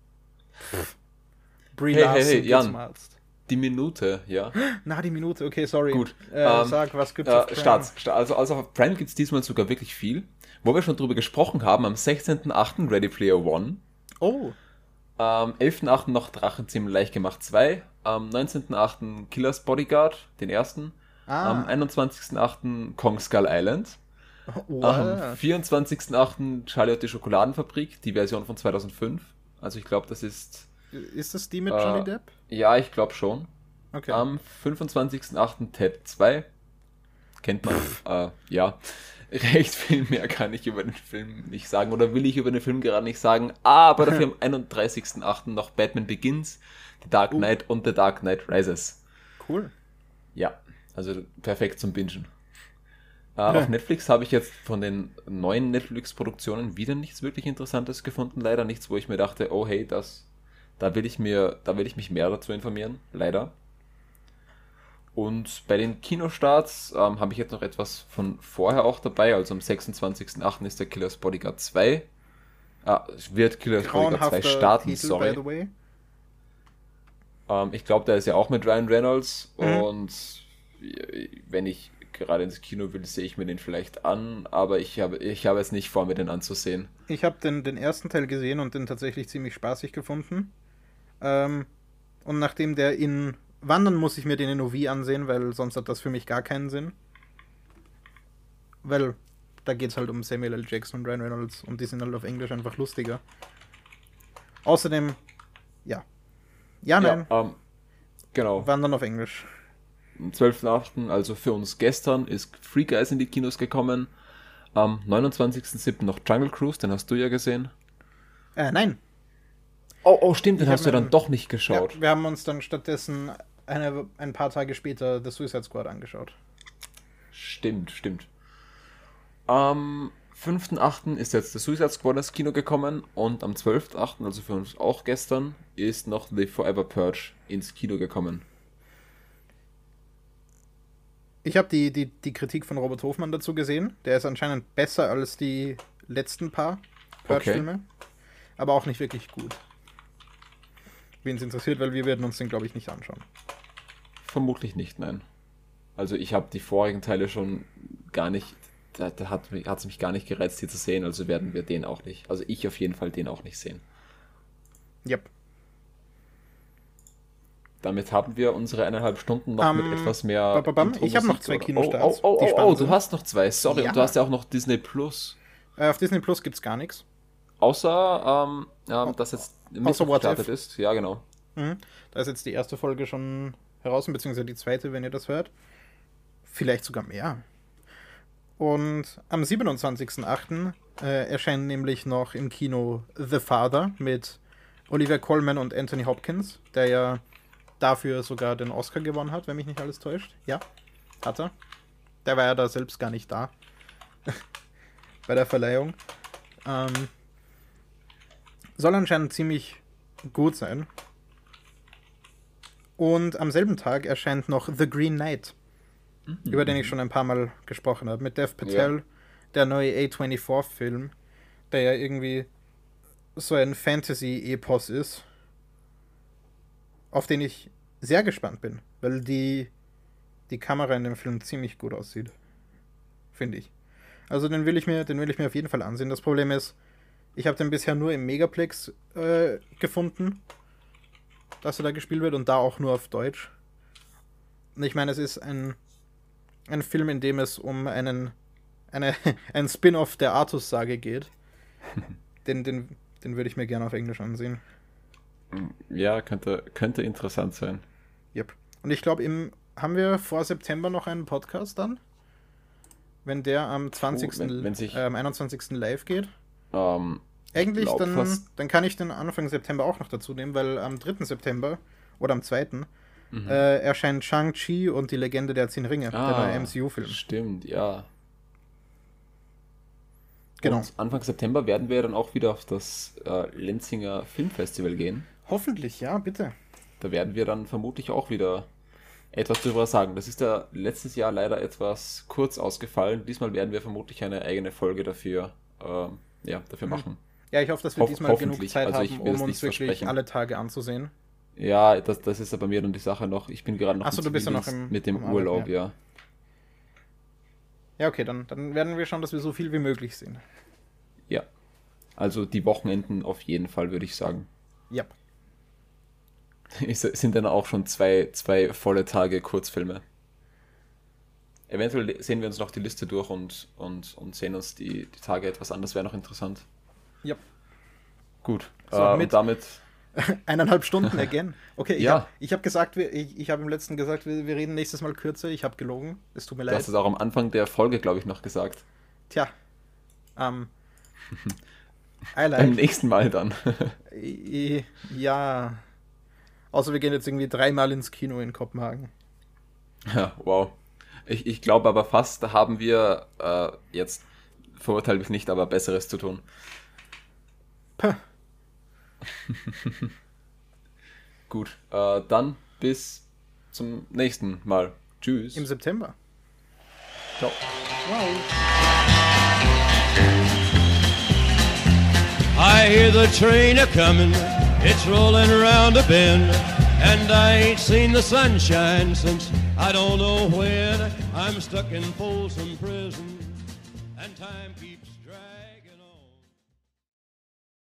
Brie
Hey, hey,
Larson
hey,
geht
Jan.
Arzt.
Die Minute, ja.
Na, die Minute, okay, sorry.
Gut,
Äh,
ähm,
sag, was gibt's auf
Äh,
Prime?
Starts, Sta- also, also auf Prime gibt es diesmal sogar wirklich viel. Wo wir schon drüber gesprochen haben, am 16.8. Ready Player One.
Oh,
Am 11.8. noch Drachenzimmer leicht gemacht 2. Am 19.8. Killers Bodyguard, den ersten.
ah.
Am 21.8. Kong Skull Island.
wow.
Am 24.8. Charlie und die Schokoladenfabrik, die Version von 2005. Also ich glaube, das ist...
Ist das die mit
äh,
Johnny Depp?
Ja, ich glaube schon.
Okay.
Am 25.8. Ted 2. Kennt man. äh, ja. Recht viel mehr kann ich über den Film nicht sagen. Oder will ich über den Film gerade nicht sagen. Aber dafür am 31.8. noch Batman Begins, The Dark
Uh.
Knight und The Dark Knight Rises.
cool.
Ja, also perfekt zum Bingen. Äh, auf Netflix habe ich jetzt von den neuen Netflix-Produktionen wieder nichts wirklich Interessantes gefunden. Leider nichts, wo ich mir dachte, oh hey, das, da will ich mir, da will ich mich mehr dazu informieren. Leider. Und bei den Kinostarts ähm, habe ich jetzt noch etwas von vorher auch dabei. Also am 26.08. ist der Killers Bodyguard 2. Ah, es wird Killers Bodyguard 2
Grauenhafter
starten,
Titel,
sorry.
by the way.
Ähm, ich glaube, der ist ja auch mit Ryan Reynolds
Mhm.
und äh, wenn ich gerade ins Kino will, sehe ich mir den vielleicht an, aber ich habe, ich habe es nicht vor, mir den anzusehen.
Ich habe den, den ersten Teil gesehen und den tatsächlich ziemlich spaßig gefunden. Ähm, und nachdem der in Wandern muss ich mir den in OV ansehen, weil sonst hat das für mich gar keinen Sinn. Weil da geht es halt um Samuel L. Jackson und Ryan Reynolds und die sind halt auf Englisch einfach lustiger. Außerdem, ja. Ja, nein,
Ja, ähm, genau.
Wandern auf Englisch.
Am 12.8., also für uns gestern, ist Free Guys in die Kinos gekommen. Am 29.07. noch Jungle Cruise, den hast du ja gesehen.
Äh, nein.
Oh, oh, stimmt, den
Ich
hast du dann doch nicht geschaut.
Ja, wir haben uns dann stattdessen eine, ein paar Tage später The Suicide Squad angeschaut.
Stimmt, stimmt. Am 5.8. ist jetzt der Suicide Squad ins Kino gekommen und am 12.8., also für uns auch gestern, ist noch The Forever Purge ins Kino gekommen.
Ich habe die, die, die Kritik von Robert Hofmann dazu gesehen. Der ist anscheinend besser als die letzten paar Purge-Filme. Aber auch nicht wirklich gut. Wen es interessiert, weil wir werden uns den, glaube ich, nicht anschauen.
Vermutlich nicht, nein. Also ich habe die vorigen Teile schon gar nicht, da, da hat es mich gar nicht gereizt, die zu sehen, also werden wir den auch nicht. Also ich auf jeden Fall den auch nicht sehen.
Yep.
Damit haben wir unsere eineinhalb Stunden noch
Ähm,
mit etwas mehr.
ba- ba- bam, ich
Intro-Musik
hab noch zwei Kinostarts,
Oh, oh, oh, oh, oh du hast noch zwei. Sorry,
Ja.
und du hast ja auch noch Disney Plus.
Äh, auf Disney Plus gibt es gar nichts.
Außer, ähm, ähm, dass jetzt
What
gestartet ist. Ja, genau.
Mhm. Da ist jetzt die erste Folge schon heraus, beziehungsweise die zweite, wenn ihr das hört. Vielleicht sogar mehr. Und am 27.08. Äh, erscheint nämlich noch im Kino The Father mit Olivia Colman und Anthony Hopkins, der ja dafür sogar den Oscar gewonnen hat, wenn mich nicht alles täuscht. Ja, hat er. Der war ja da selbst gar nicht da. Bei der Verleihung. Ähm, soll anscheinend ziemlich gut sein. Und am selben Tag erscheint noch The Green Knight, über den ich schon ein paar Mal gesprochen habe, mit Dev Patel, der neue A24-Film, der ja irgendwie so ein Fantasy-Epos ist, auf den ich sehr gespannt bin, weil die, die Kamera in dem Film ziemlich gut aussieht. Finde ich. Also den will ich mir, den will ich mir auf jeden Fall ansehen. Das Problem ist, ich habe den bisher nur im Megaplex äh, gefunden dass er da gespielt wird und da auch nur auf Deutsch. Und ich meine, es ist ein, ein Film, in dem es um einen, eine, ein Spin-off der Artus-Sage geht. den, den, den würde ich mir gerne auf Englisch ansehen.
Ja, könnte, könnte interessant sein.
Yep. Und ich glaube, im haben wir vor September noch einen Podcast dann? Wenn der am 20.
wenn- wenn sich-
äh, am 21. live geht?
Ähm,
Eigentlich,
glaub
dann,
fast-
dann kann ich den Anfang September auch noch dazu nehmen, weil am 3. September oder am 2.
Mhm.
Äh, erscheint Shang-Chi und die Legende der Zehn Ringe,
ah,
der neue MCU-Film.
Stimmt, ja.
Genau.
Und Anfang September werden wir dann auch wieder auf das äh, Lenzinger Filmfestival gehen.
Hoffentlich, ja, bitte.
Da werden wir dann vermutlich auch wieder etwas darüber sagen. Das ist ja letztes Jahr leider etwas kurz ausgefallen. Diesmal werden wir vermutlich eine eigene Folge dafür, ähm, ja, dafür
Mhm.
machen.
Ja, ich hoffe, dass wir
Hoff-
diesmal genug. Zeit
Also
haben, um uns wirklich
versprechen.
alle Tage anzusehen.
Ja, das, das ist ja bei mir dann die Sache noch. Ich bin gerade noch
Ach so,
im
du bist ja noch im-
mit dem
Arbeiten,
Urlaub, ja.
Ja, okay, dann, dann werden wir schauen, dass wir so viel wie möglich sehen.
Ja. Also die Wochenenden auf jeden Fall, würde ich sagen.
Ja.
Sind dann auch schon zwei, zwei volle Tage Kurzfilme. Eventuell sehen wir uns noch die Liste durch und, und, und sehen uns die, die Tage etwas an. Das wäre noch interessant.
Ja.
Gut.
So,
äh,
mit-
damit,
Eineinhalb Stunden again. Okay, ich
Ja.
habe ich hab gesagt, ich, ich habe im letzten gesagt, wir, wir reden nächstes Mal kürzer. Ich habe gelogen. Es tut mir
du
leid.
hast es auch am Anfang der Folge, glaube ich, noch gesagt.
Tja. Ähm. I
Beim
like.
nächsten Mal dann.
Ja. Außer wir gehen jetzt irgendwie dreimal ins Kino in Kopenhagen.
ja, wow. Ich, ich glaube aber fast, da haben wir äh, jetzt, verurteile mich nicht, aber Besseres zu tun.
Puh.
Gut, äh, dann bis zum nächsten Mal. Tschüss.
Im September.
Ciao.
Wow.
I hear the train a comin', it's rollin' around a bend, and I ain't seen the sunshine since I don't know when. I'm stuck in Folsom Prison, and time keeps